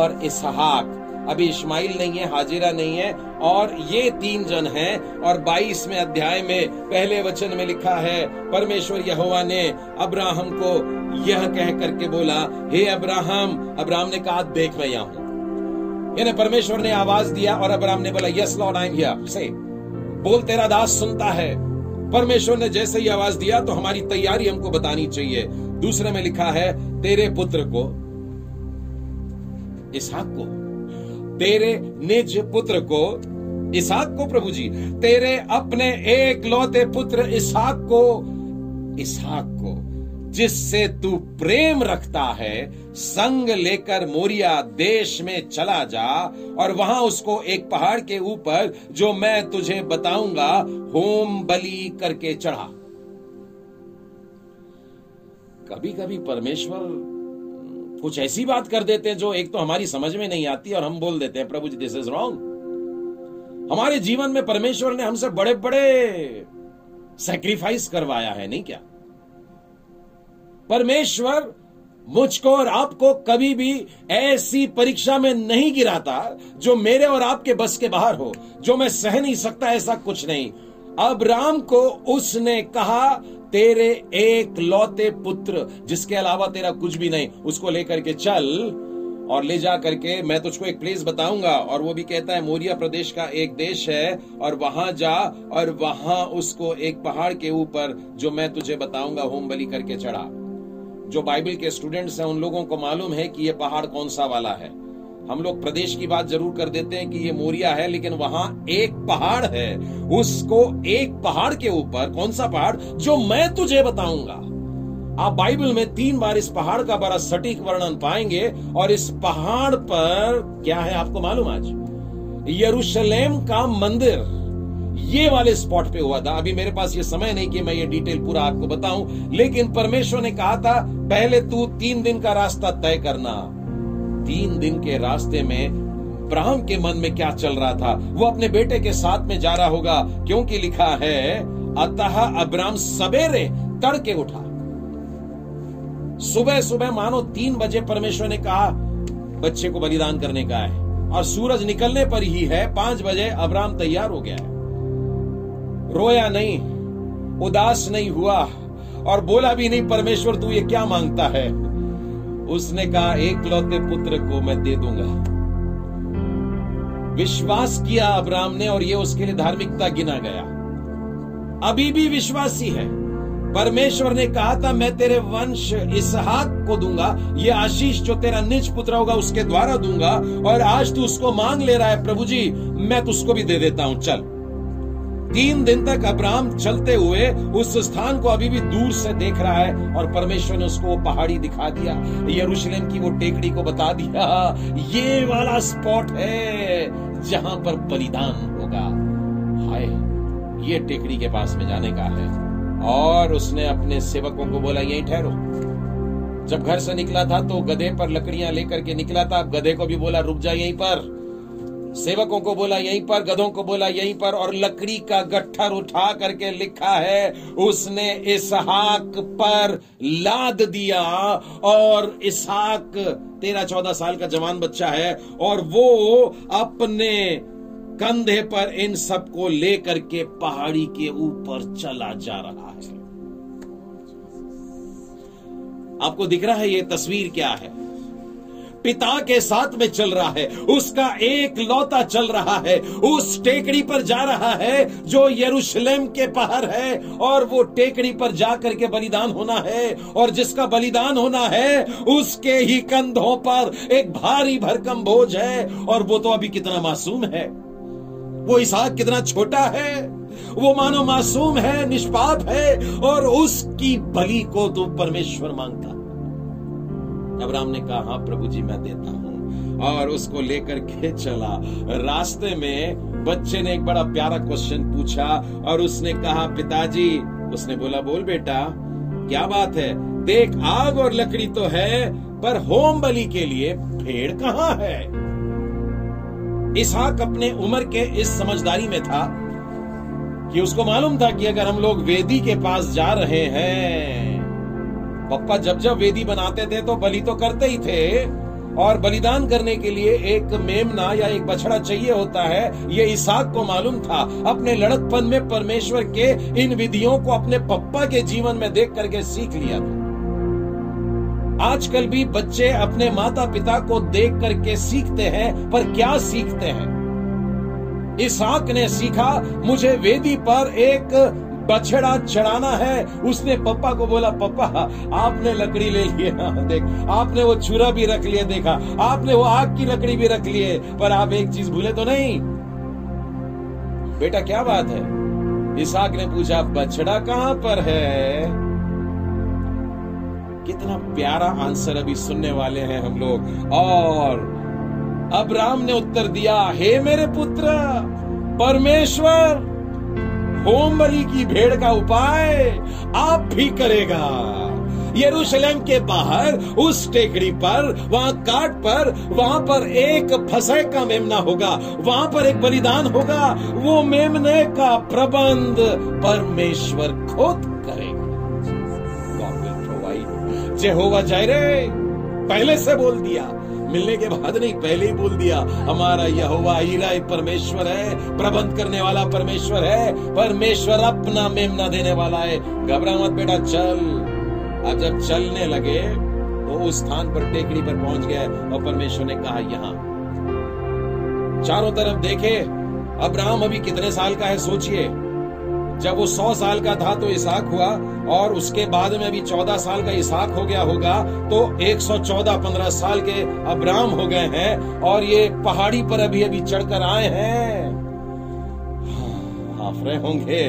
और इसहाक। अभी इस्माइल नहीं है, हाजिरा नहीं है, और ये तीन जन हैं, और बाईसवें अध्याय में पहले वचन में लिखा है, परमेश्वर यहोवा ने अब्राहम को यह कह करके बोला, हे अब्राहम अब्राहम ने कहा देख मैं यहाँ हूँ. यानी परमेश्वर ने आवाज़ दिया, और अब्राहम ने बोला yes Lord I am here से बोल, तेरा दास सुनता है. परमेश्वर ने जैसे ही आवाज़ दिया तो हमारी तैयारी हमको बतानी चाहिए। दूसरे में लिखा है, तेरे पुत्र को, इसहाक को तेरे निज पुत्र को इसहाक को प्रभु जी, तेरे अपने एक लौते पुत्र इसहाक को इसहाक को, जिससे तू प्रेम रखता है, संग लेकर मोरिया देश में चला जा, और वहाँ उसको एक पहाड़ के ऊपर जो मैं तुझे बताऊँगा, होम बलि करके चढ़ा। कभी कभी परमेश्वर कुछ ऐसी बात कर देते हैं जो एक तो हमारी समझ में नहीं आती और हम बोल देते हैं, प्रभु जी दिस इज़ रॉन्ग हमारे जीवन में परमेश्वर ने हमसे बड़े बड़े सेक्रीफाइस करवाया है, नहीं क्या? परमेश्वर मुझको और आपको कभी भी ऐसी परीक्षा में नहीं गिराता जो मेरे और आपके बस के बाहर हो, जो मैं सह नहीं सकता, ऐसा कुछ नहीं। अब्राम को उसने कहा, तेरे एक लौते पुत्र, जिसके अलावा तेरा कुछ भी नहीं, उसको लेकर के चल और ले जा करके मैं तुझको एक प्लेस बताऊँगा। और वो भी कहता है, मोरिया प्रदेश का एक देश है और वहाँ जा और वहाँ उसको एक पहाड़ के ऊपर जो मैं तुझे बताऊँगा होम बली करके चढ़ा। जो बाइबल के स्टूडेंट्स हैं, उन लोगों को मालूम है कि ये पहाड़ कौन सा वाला है। हम लोग प्रदेश की बात ज़रूर कर देते हैं कि ये मोरिया है, लेकिन वहाँ एक पहाड़ है। उसको एक पहाड़ के ऊपर, कौन सा पहाड़? जो मैं तुझे बताऊँगा। आप बाइबल में तीन बार इस पहाड़ का बड़ा सटीक वर्णन पाएँगे, और इस पहाड़ पर क्या है आपको मालूम आज? यरूशलेम का मंदिर। ये वाले स्पॉट पे हुआ था। अभी मेरे पास ये समय नहीं कि मैं ये डिटेल पूरा आपको बताऊँ, लेकिन परमेश्वर ने कहा था, पहले तू तीन दिन का रास्ता तय करना। तीन दिन के रास्ते में अब्राहम के मन में क्या चल रहा था? वो अपने बेटे के साथ में जा रहा होगा। क्योंकि लिखा है, अतः अब्राम सवेरे तड़के उठा। सुबह सुबह मानो तीन बजे परमेश्वर ने कहा, बच्चे को बलिदान करने का है। और सूरज निकलने पर ही है, पाँच बजे अब्राम तैयार हो गया है। रोया नहीं, उदास नहीं हुआ, और बोला भी नहीं, परमेश्वर, तू ये क्या माँगता है? उसने कहा एक लौते पुत्र को मैं दे दूँगा। विश्वास किया अब्राम ने और ये उसके लिए धार्मिकता गिना गया। अभी भी विश्वासी है। परमेश्वर ने कहा था, मैं तेरे वंश इसहाक को दूँगा, ये आशीष जो तेरा निज पुत्र होगा उसके द्वारा दूँगा, और आज तू उसको मांग ले रहा है, प्रभु जी, मैं तुझको भी दे देता हूँ, चल। तीन दिन तक अब्राम चलते हुए उस स्थान को अभी भी दूर से देख रहा है और परमेश्वर ने उसको पहाड़ी दिखा दिया, यरूशलेम की वो टेकड़ी को बता दिया, ये वाला स्पॉट है जहाँ पर बलिदान होगा। हाय, ये टेकड़ी के पास में जाने का है। और उसने अपने सेवकों को बोला, यही ठहरो। जब घर से निकला था तो गधे पर लकड़ियाँ लेकर के निकला था। गधे को भी बोला, रुक जा यहीं पर। सेवकों को बोला यहीं पर, गधों को बोला यहीं पर, और लकड़ी का गट्ठर उठा करके लिखा है, उसने इसहाक पर लाद दिया, और इसहाक, तेरह चौदह साल का जवान बच्चा है, और वो अपने कंधे पर इन सबको लेकर के पहाड़ी के ऊपर चला जा रहा है। आपको दिख रहा है ये तस्वीर क्या है? पिता के साथ में चल रहा है। उसका एक लौता चल रहा है। उस टेकड़ी पर जा रहा है जो यरूशलेम के पहाड़ है और वो टेकड़ी पर जाकर के बलिदान होना है और जिसका बलिदान होना है, उसके ही कंधों पर एक भारी भरकम बोझ है और वो तो अभी कितना मासूम है। वो इसहाक कितना छोटा है। वो मानो मासूम है, निष्पाप है और उसकी बलि को तो परमेश्वर माँगता अब्राम ने कहा हाँ प्रभु जी, मैं देता हूँ। और उसको लेकर के चला। रास्ते में बच्चे ने एक बड़ा प्यारा क्वेश्चन पूछा और उसने कहा, पिताजी, उसने बोला, बोल बेटा, क्या बात है? देख, आग और लकड़ी तो है, पर होम बलि के लिए भेड़ कहाँ है? इसहाक अपने उम्र के इस समझदारी में था कि उसको मालूम था कि अगर हम लोग वेदी के पास जा रहे हैं पप्पा जब जब वेदी बनाते थे तो बलि तो करते ही थे। और बलिदान करने के लिए एक मेमना या एक बछड़ा चाहिए होता है, ये इसाक को मालूम था। अपने लड़कपन में परमेश्वर के इन विधियों को अपने पप्पा के जीवन में देख करके सीख लिया था। आजकल भी बच्चे अपने माता पिता को देख करके सीखते हैं, पर क्या सीखते हैं? इसाक ने सीखा, मुझे वेदी पर एक बछड़ा चढ़ाना है। उसने पप्पा को बोला, पप्पा, आपने लकड़ी ले लिए। देख, आपने वो छुरा भी रख लिया देखा। आपने वो आग की लकड़ी भी रख लिए, पर आप एक चीज़ भूले तो नहीं। बेटा, क्या बात है? इसाक ने पूछा, बछड़ा कहाँ पर है? कितना प्यारा आंसर अभी सुनने वाले हैं हम लोग। और अब्राम ने उत्तर दिया, हे मेरे पुत्र, परमेश्वर होम बलि की भेड़ का उपाय आप भी करेगा। यरूशलेम के बाहर, उस टेकड़ी पर, वहाँ काट पर, वहाँ पर एक फसे का मेमना होगा, वहाँ पर एक बलिदान होगा, वो मेमने का प्रबंध परमेश्वर खुद करेगा। जय जेहोवा जायरे, पहले से बोल दिया। मिलने के बाद नहीं, पहले ही बोल दिया, हमारा यहोवा हीरा परमेश्वर है, प्रबंध करने वाला परमेश्वर है, परमेश्वर अपना मेमना देने वाला है। घबरा मत बेटा, चल। अब जब चलने लगे तो उस स्थान पर, टेकड़ी पर पहुँच गए और परमेश्वर ने कहा, यहाँ। चारों तरफ़ देखे, अब्राहम अभी कितने साल का है, सोचिए। जब वो सौ साल का था तो इसाक हुआ, और उसके बाद में भी चौदह साल का इसाक हो गया होगा तो एक सौ चौदह पंद्रह साल के अब्राम हो गए हैं, और ये पहाड़ी पर अभी अभी चढ़कर आए हैं। हाफ़ रहे होंगे।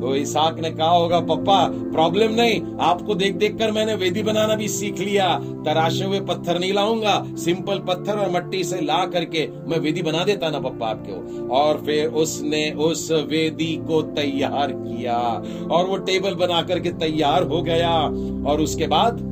तो इसाक ने कहा होगा, पप्पा प्रॉब्लम नहीं, आपको देख देख कर मैंने वेदी बनाना भी सीख लिया। तराशे हुए पत्थर नहीं लाऊँगा सिंपल पत्थर और मट्टी से ला करके मैं वेदी बना देता ना पप्पा आपके और फिर उसने उस वेदी को तैयार किया और वो टेबल बना करके तैयार हो गया। और उसके बाद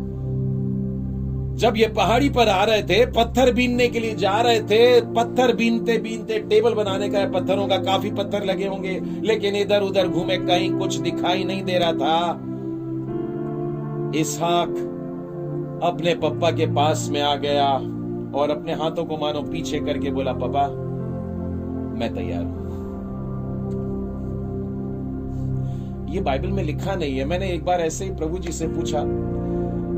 जब ये पहाड़ी पर आ रहे थे, पत्थर बीनने के लिए जा रहे थे, पत्थर बीनते बीनते टेबल बनाने का पत्थरों का काफ़ी पत्थर लगे होंगे, लेकिन इधर उधर घूमे, कहीं कुछ दिखाई नहीं दे रहा था। इसहाक अपने पप्पा के पास में आ गया और अपने हाथों को मानो पीछे करके बोला पापा मैं तैयार हूँ। ये बाइबल में लिखा नहीं है। मैंने एक बार ऐसे ही प्रभु जी से पूछा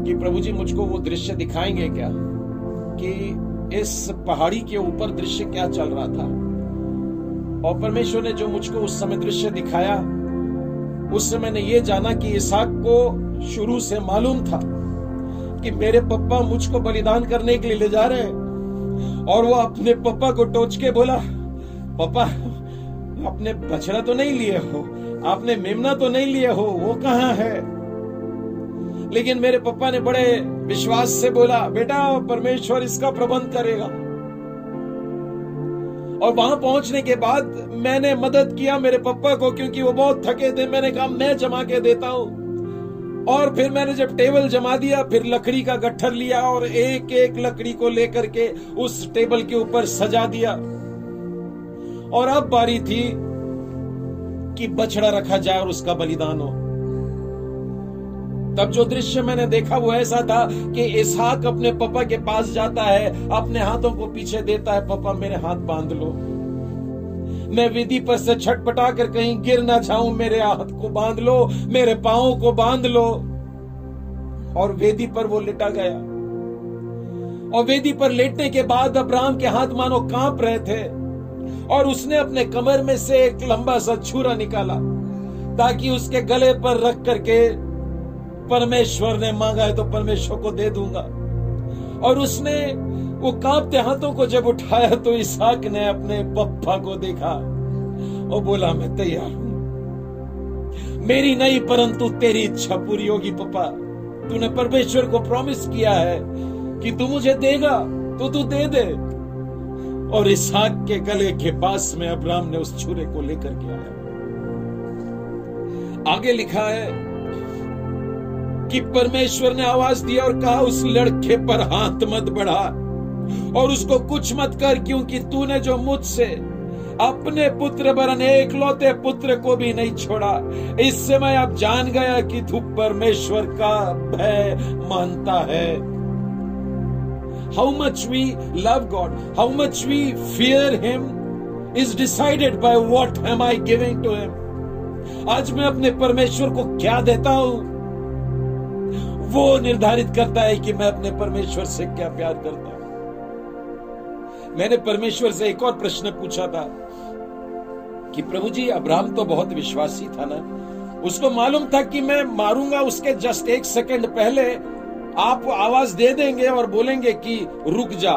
कि प्रभु जी, मुझको वो दृश्य दिखाएँगे क्या? कि इस पहाड़ी के ऊपर दृश्य क्या चल रहा था? और परमेश्वर ने जो मुझको उस समय दृश्य दिखाया उस समय ने ये जाना कि इसाक को शुरू से मालूम था कि मेरे पप्पा मुझको बलिदान करने के लिए ले जा रहे हैं। और वो अपने पप्पा को टोच के बोला पापा आपने बछड़ा तो नहीं लिए हो, आपने मेमना तो नहीं लिए हो, वो कहाँ है? लेकिन मेरे पापा ने बड़े विश्वास से बोला, बेटा, परमेश्वर इसका प्रबंध करेगा। और वहाँ पहुँचने के बाद मैंने मदद किया मेरे पापा को, क्योंकि वो बहुत थके थे। मैंने कहा, मैं जमा के देता हूँ। और फिर मैंने जब टेबल जमा दिया, फिर लकड़ी का गट्ठर लिया और एक एक लकड़ी को लेकर के उस टेबल के ऊपर सजा दिया। और अब बारी थी कि बछड़ा रखा जाए और उसका बलिदान हो। तब जो दृश्य मैंने देखा वो ऐसा था कि इसहाक अपने पापा के पास जाता है, अपने हाथों को पीछे देता है, पापा मेरे हाथ बाँध लो। मैं विधि पर से छटपटा कर कहीं गिर ना जाऊँ, मेरे हाथ को बाँध लो, मेरे पाओ को बाँध लो। और वेदी पर वो लिटा गया। और वेदी पर लेटने के बाद अब्राहम के हाथ मानो काँप रहे थे। और उसने अपने कमर में से एक लंबा सा छुरा निकाला, ताकि उसके गले पर रख करके परमेश्वर ने मांगा है तो परमेश्वर को दे दूँगा। और उसने वो कांपते हाथों को जब उठाया तो इसहाक ने अपने पप्पा को देखा और बोला, मैं तैयार हूँ। मेरी नहीं, परंतु तेरी इच्छा पूरी होगी, पप्पा। तूने परमेश्वर को प्रॉमिस किया है कि तू मुझे देगा तो तू दे दे। और इसहाक के गले के पास में अब्राम ने उस छुरे को लेकर के आया। आगे लिखा है कि परमेश्वर ने आवाज़ दिया और कहा, उस लड़के पर हाथ मत बढ़ा और उसको कुछ मत कर, क्योंकि तूने जो मुझसे अपने पुत्र वरन एक लौते पुत्र को भी नहीं छोड़ा। इससे मैं अब जान गया कि तू परमेश्वर का भय मानता है। How much we love God how much we fear him is decided by what am I giving to him आज मैं अपने परमेश्वर को क्या देता हूँ? वो निर्धारित करता है कि मैं अपने परमेश्वर से क्या प्यार करता हूँ। मैंने परमेश्वर से एक और प्रश्न पूछा था कि प्रभु जी, अब्राहम तो बहुत विश्वासी था ना? उसको मालूम था कि मैं मारूँगा उसके जस्ट एक सेकंड पहले। आप आवाज़ दे देंगे और बोलेंगे कि रुक जा।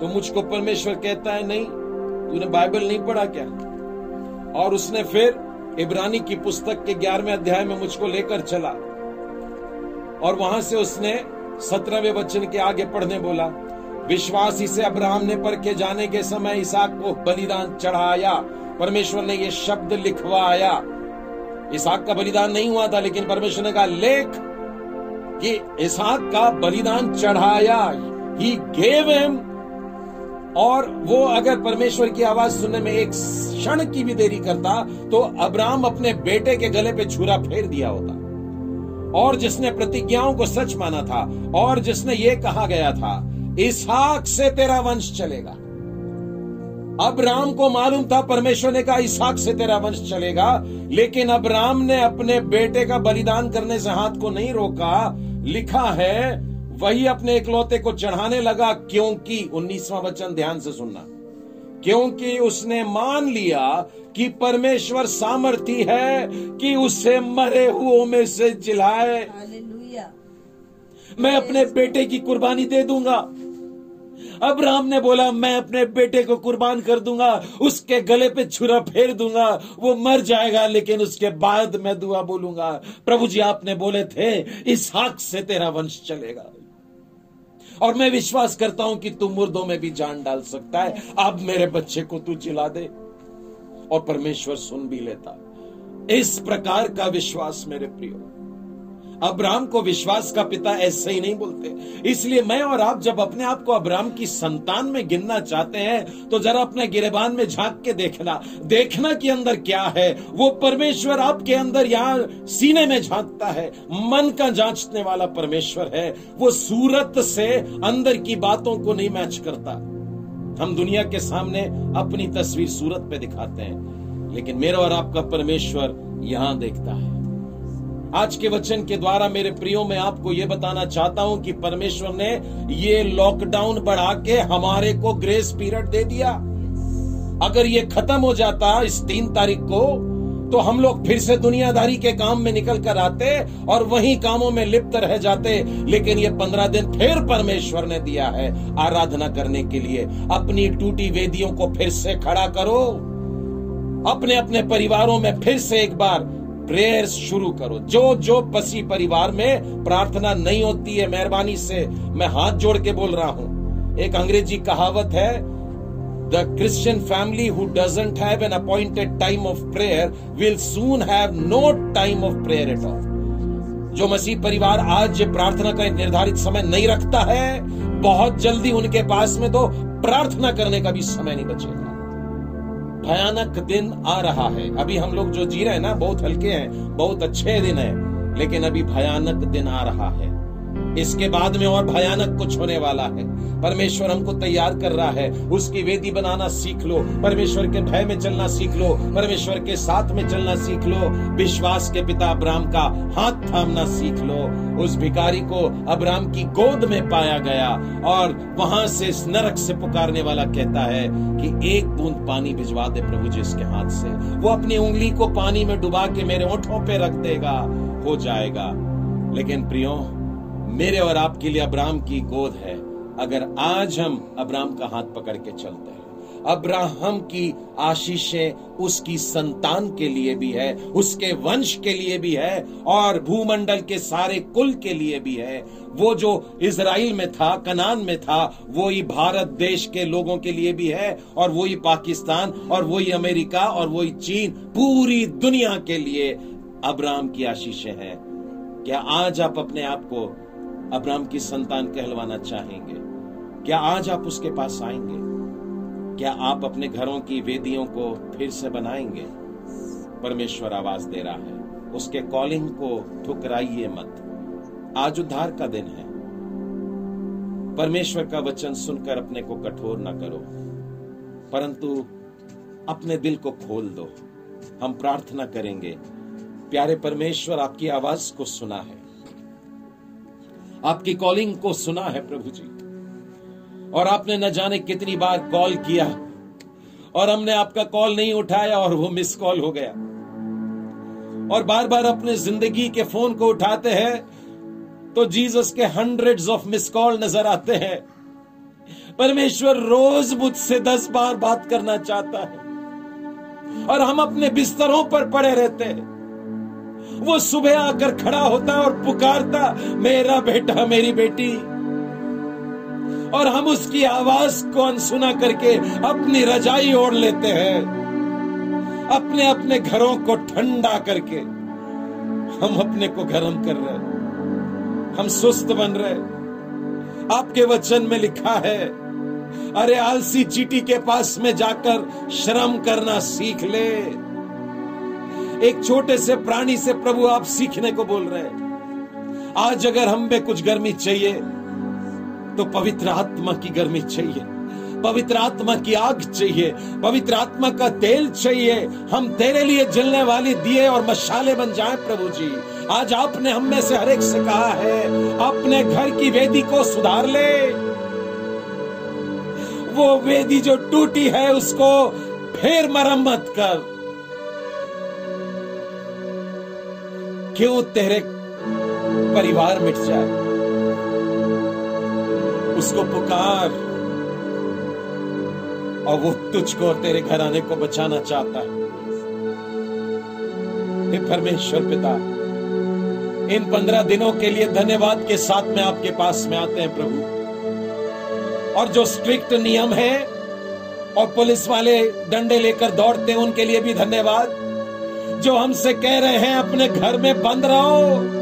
तो मुझको परमेश्वर कहता है, नहीं, तूने बाइबल नहीं पढ़ा क्या? और उसने फिर इब्रानी की पुस्तक के ग्यारहवें अध्याय में मुझको लेकर चला। और वहाँ से उसने सत्रहवें वचन के आगे पढ़ने बोला, विश्वास इसे अब्राहम ने पर के जाने के समय इसाक को बलिदान चढ़ाया। परमेश्वर ने यह शब्द लिखवाया। इसाक का बलिदान नहीं हुआ था, लेकिन परमेश्वर ने कहा, लेख कि इसाक का बलिदान चढ़ाया, ही गेव हिम और वो अगर परमेश्वर की आवाज़ सुनने में एक क्षण की भी देरी करता तो अब्राहम अपने बेटे के गले पे छुरा फेर दिया होता। और जिसने प्रतिज्ञाओं को सच माना था, और जिसने ये कहा गया था, इसहाक से तेरा वंश चलेगा। अब राम को मालूम था परमेश्वर ने कहा, इसहाक से तेरा वंश चलेगा, लेकिन अब राम ने अपने बेटे का बलिदान करने से हाथ को नहीं रोका। लिखा है, वही अपने इकलौते को चढ़ाने लगा, क्योंकि उन्नीसवा वचन ध्यान से सुनना। क्योंकि उसने मान लिया कि परमेश्वर सामर्थी है कि उसे मरे हुओं में से जिलाए। मैं अपने बेटे की कुर्बानी दे दूँगा। अब राम ने बोला मैं अपने बेटे को कुर्बान कर दूँगा उसके गले पे छुरा फेर दूँगा वो मर जाएगा लेकिन उसके बाद मैं दुआ बोलूँगा। प्रभु जी आपने बोले थे इस हक से तेरा वंश चलेगा। और मैं विश्वास करता हूँ कि तू मुर्दों में भी जान डाल सकता है। अब मेरे बच्चे को तू जिला दे। और परमेश्वर सुन भी लेता। इस प्रकार का विश्वास मेरे प्रियो। अब्राम को विश्वास का पिता ऐसे ही नहीं बोलते। इसलिए मैं और आप जब अपने आप को अब्राम की संतान में गिनना चाहते हैं तो जरा अपने गिरेबान में झाँक के देखना। देखना कि अंदर क्या है। वो परमेश्वर आपके अंदर यहाँ सीने में झांकता है। मन का जांचने वाला परमेश्वर है। वो सूरत से अंदर की बातों को नहीं मैच करता। हम दुनिया के सामने अपनी तस्वीर सूरत पे दिखाते हैं, लेकिन मेरा और आपका परमेश्वर यहाँ देखता है। आज के वचन के द्वारा मेरे प्रियो, में आपको यह बताना चाहता हूँ कि परमेश्वर ने ये लॉकडाउन बढ़ा के हमारे को ग्रेस पीरियड दे दिया। अगर ये खत्म हो जाता इस तीन तारीख को तो हम लोग फिर से दुनियादारी के काम में निकल कर आते और वही कामों में लिप्त रह जाते। लेकिन ये पंद्रह दिन फिर परमेश्वर ने दिया है आराधना करने के लिए। अपनी टूटी वेदियों को फिर से खड़ा करो। अपने अपने परिवारों में फिर से एक बार प्रेयर शुरू करो। जो जो पसी परिवार में प्रार्थना नहीं होती है, मेहरबानी से मैं हाथ जोड़ के बोल रहा हूँ। एक अंग्रेज़ी कहावत है the Christian family who doesn't have an appointed time of prayer will soon have no time of prayer at all जो मसीह परिवार आज प्रार्थना का निर्धारित समय नहीं रखता है, बहुत जल्दी उनके पास में तो प्रार्थना करने का भी समय नहीं बचेगा। भयानक दिन आ रहा है। अभी हम लोग जो जी रहे हैं ना, बहुत हल्के हैं, बहुत अच्छे दिन है, लेकिन अभी भयानक दिन आ रहा है। इसके बाद में और भयानक कुछ होने वाला है। परमेश्वर हमको तैयार कर रहा है। उसकी वेदी बनाना सीख लो। परमेश्वर के भय में चलना सीख लो। परमेश्वर के साथ में चलना सीख लो। विश्वास के पिता अब्राम का हाथ थामना सीख लो। उस भिकारी को अब्राम की गोद में पाया गया और वहाँ से नरक से पुकारने वाला कहता है कि एक बूंद पानी भिजवा दे प्रभु जी इसके हाथ से। वो अपनी उंगली को पानी में डुबा के मेरे ओठों पे रख देगा। हो जाएगा। लेकिन प्रियो मेरे और आपके लिए अब्राहम की गोद है। अगर आज हम अब्राहम का हाथ पकड़ के चलते हैं, अब्राहम की आशीषें उसकी संतान के लिए भी है, उसके वंश के लिए भी है, और भूमंडल के सारे कुल के लिए भी है। वो जो इसराइल में था, कनान में था वो ही भारत देश के लोगों के लिए भी है, और वो ही पाकिस्तान, और वही अमेरिका, और वही चीन, पूरी दुनिया के लिए अब्राहम की आशीषें हैं। क्या आज आप अपने आप को अब्राम की संतान कहलवाना चाहेंगे। क्या आज आप उसके पास आएँगे? क्या आप अपने घरों की वेदियों को फिर से बनाएँगे? परमेश्वर आवाज़ दे रहा है, उसके कॉलिंग को ठुकराइए मत। आज उद्धार का दिन है। परमेश्वर का वचन सुनकर अपने को कठोर ना करो, परंतु अपने दिल को खोल दो। हम प्रार्थना करेंगे, प्यारे परमेश्वर, आपकी आवाज़ को सुना है। आपकी कॉलिंग को सुना है प्रभु जी। और आपने न जाने कितनी बार कॉल किया। और हमने आपका कॉल नहीं उठाया और वो मिस कॉल हो गया। और बार बार अपने ज़िंदगी के फ़ोन को उठाते हैं तो जीसस के हंड्रेड्स ऑफ़ मिस कॉल नज़र आते हैं। परमेश्वर रोज मुझसे दस बार बात करना चाहता है। और हम अपने बिस्तरों पर पड़े रहते हैं। वो सुबह आकर खड़ा होता और पुकारता, मेरा बेटा, मेरी बेटी। और हम उसकी आवाज़ को अनसुना करके अपनी रजाई ओढ़ लेते हैं। अपने अपने घरों को ठंडा करके हम अपने को गर्म कर रहे हैं। हम सुस्त बन रहे हैं। आपके वचन में लिखा है, अरे आलसी चीटी के पास में जाकर श्रम करना सीख ले। एक छोटे से प्राणी से प्रभु आप सीखने को बोल रहे हैं। आज अगर हम में कुछ गर्मी चाहिए तो पवित्र आत्मा की गर्मी चाहिए। पवित्र आत्मा की आग चाहिए। पवित्र आत्मा का तेल चाहिए। हम तेरे लिए जलने वाली दिए और मशाले बन जाए, प्रभु जी। आज आपने हम में से हर एक से कहा है, अपने घर की वेदी को सुधार ले। वो वेदी जो टूटी है, उसको फिर मरम्मत कर। क्यों तेरे परिवार मिट जाए? उसको पुकार। और वो तुझको और तेरे घर आने को बचाना चाहता है। हे परमेश्वर पिता, इन पंद्रह दिनों के लिए धन्यवाद के साथ में आपके पास में आते हैं, प्रभु। और जो स्ट्रिक्ट नियम है, और पुलिस वाले डंडे लेकर दौड़ते हैं, उनके लिए भी धन्यवाद। जो हमसे कह रहे हैं, अपने घर में बंद रहो,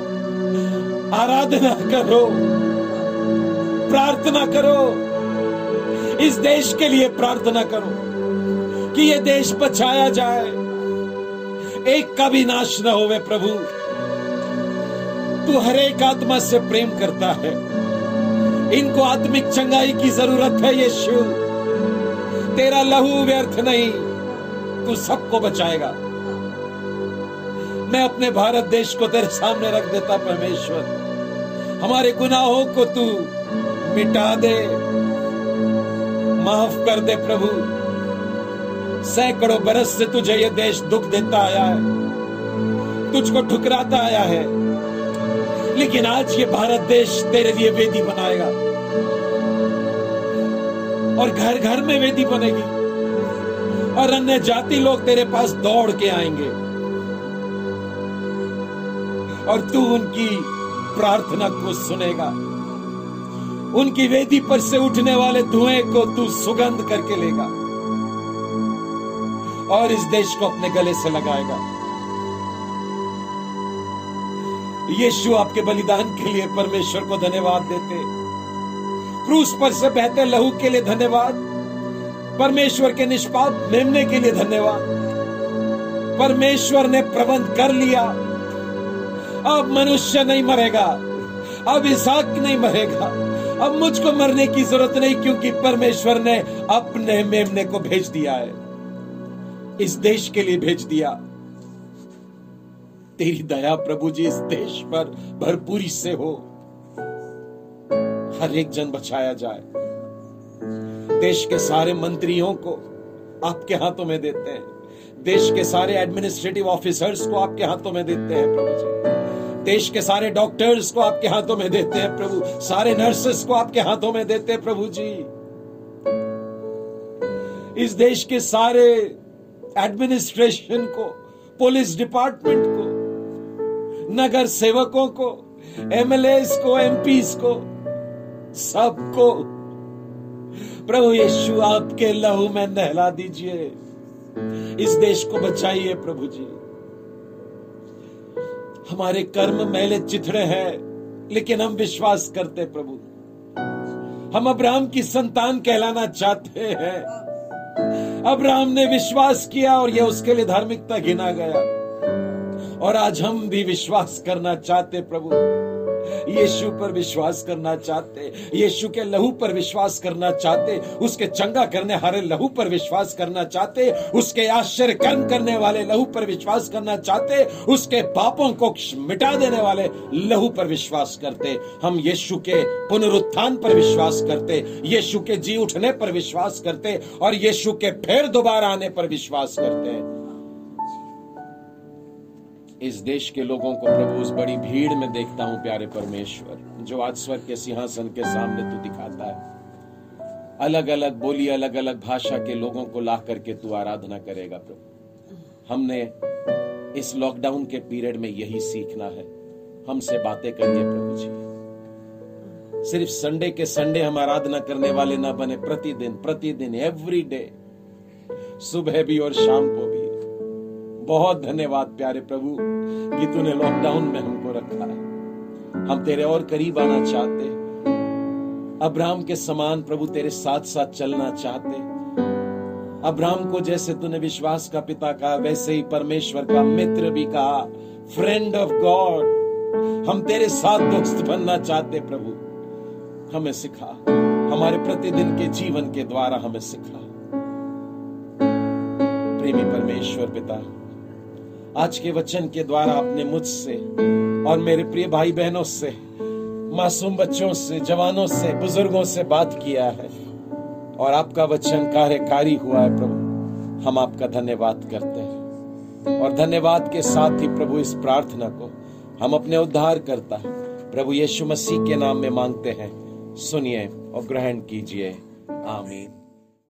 आराधना करो, प्रार्थना करो। इस देश के लिए प्रार्थना करो कि ये देश बचाया जाए। एक का भी नाश न होवे प्रभु। तू हर एक आत्मा से प्रेम करता है। इनको आत्मिक चंगाई की ज़रूरत है, यीशु। तेरा लहू व्यर्थ नहीं, तू सबको बचाएगा। मैं अपने भारत देश को तेरे सामने रख देता, परमेश्वर। हमारे गुनाहों को तू मिटा दे, माफ़ कर दे प्रभु। सैकड़ों बरस से तुझे ये देश दुख देता आया है, तुझको ठुकराता आया है। लेकिन आज ये भारत देश तेरे लिए वेदी बनाएगा और घर घर में वेदी बनेगी और अन्य जाति लोग तेरे पास दौड़ के आएँगे। और तू उनकी प्रार्थना को सुनेगा। उनकी वेदी पर से उठने वाले धुएँ को तू सुगंध करके लेगा और इस देश को अपने गले से लगाएगा। यीशु आपके बलिदान के लिए परमेश्वर को धन्यवाद देते। क्रूस पर से बहते लहू के लिए धन्यवाद। परमेश्वर के निष्पाप मेमने के लिए धन्यवाद। परमेश्वर ने प्रबंध कर लिया। अब मनुष्य नहीं मरेगा, अब इसाक नहीं मरेगा, अब मुझको मरने की ज़रूरत नहीं क्योंकि परमेश्वर ने अपने मेमने को भेज दिया है। इस देश के लिए भेज दिया। तेरी दया प्रभु जी इस देश पर भरपूरी से हो। हर एक जन बचाया जाए। देश के सारे मंत्रियों को आपके हाथों में देते हैं। देश के सारे एडमिनिस्ट्रेटिव ऑफिसर्स को आपके हाथों में देते हैं प्रभु जी। देश के सारे डॉक्टर्स को आपके हाथों में देते हैं प्रभु। सारे नर्सेस को आपके हाथों में देते हैं प्रभु जी। इस देश के सारे एडमिनिस्ट्रेशन को, पुलिस डिपार्टमेंट को, नगर सेवकों को एमएलए को, एमपीस को, सबको प्रभु यीशु आपके लहू में नहला दीजिए। इस देश को बचाइए प्रभु जी। हमारे कर्म मैले चिथड़े हैं, लेकिन हम विश्वास करते प्रभु। हम अब्राहम की संतान कहलाना चाहते हैं। अब्राहम ने विश्वास किया और यह उसके लिए धार्मिकता गिना गया। और आज हम भी विश्वास करना चाहते प्रभु। यीशु पर विश्वास करना चाहते, यीशु के लहू पर विश्वास करना चाहते, उसके चंगा करने हारे लहू पर विश्वास करना चाहते, उसके आश्चर्य कर्म करने वाले लहू पर विश्वास करना चाहते, उसके पापों को मिटा देने वाले लहू पर विश्वास करते। हम यीशु के पुनरुत्थान पर विश्वास करते, यीशु के जी उठने पर विश्वास करते और यीशु के फिर दोबारा आने पर विश्वास करते हैं। इस देश के लोगों को प्रभु, उस बड़ी भीड़ में देखता हूँ, प्यारे परमेश्वर, जो आज स्वर के सिंहासन के सामने तू दिखाता है। अलग अलग बोली अलग अलग भाषा के लोगों को ला करके तू आराधना करेगा प्रभु। हमने इस लॉकडाउन के पीरियड में यही सीखना है। हमसे बातें करिए प्रभु जी। सिर्फ़ संडे के संडे हम आराधना करने वाले ना बने, प्रतिदिन प्रतिदिन एवरी डे सुबह भी और शाम को भी। बहुत धन्यवाद प्यारे प्रभु, कि तूने लॉकडाउन में हमको रखा है। हम तेरे और करीब आना चाहते अब्राहम के समान प्रभु तेरे साथ साथ चलना चाहते अब्राहम को जैसे तूने विश्वास का पिता कहा, वैसे ही परमेश्वर का मित्र भी कहा फ्रेंड ऑफ़ गॉड हम तेरे साथ दोस्त बनना चाहते प्रभु। हमें सिखा। हमारे प्रतिदिन के जीवन के द्वारा हमें सिखा। प्रेमी परमेश्वर पिता आज के वचन के द्वारा अपने मुझसे और मेरे प्रिय भाई बहनों से, मासूम बच्चों से, जवानों से, बुज़ुर्गों से बात किया है और आपका वचन कार्यकारी हुआ है प्रभु। हम आपका धन्यवाद करते हैं और धन्यवाद के साथ ही प्रभु इस प्रार्थना को हम अपने उद्धार करता है। प्रभु यीशु मसीह के नाम में मांगते हैं, सुनिए और ग्रहण कीजिए। आमीन।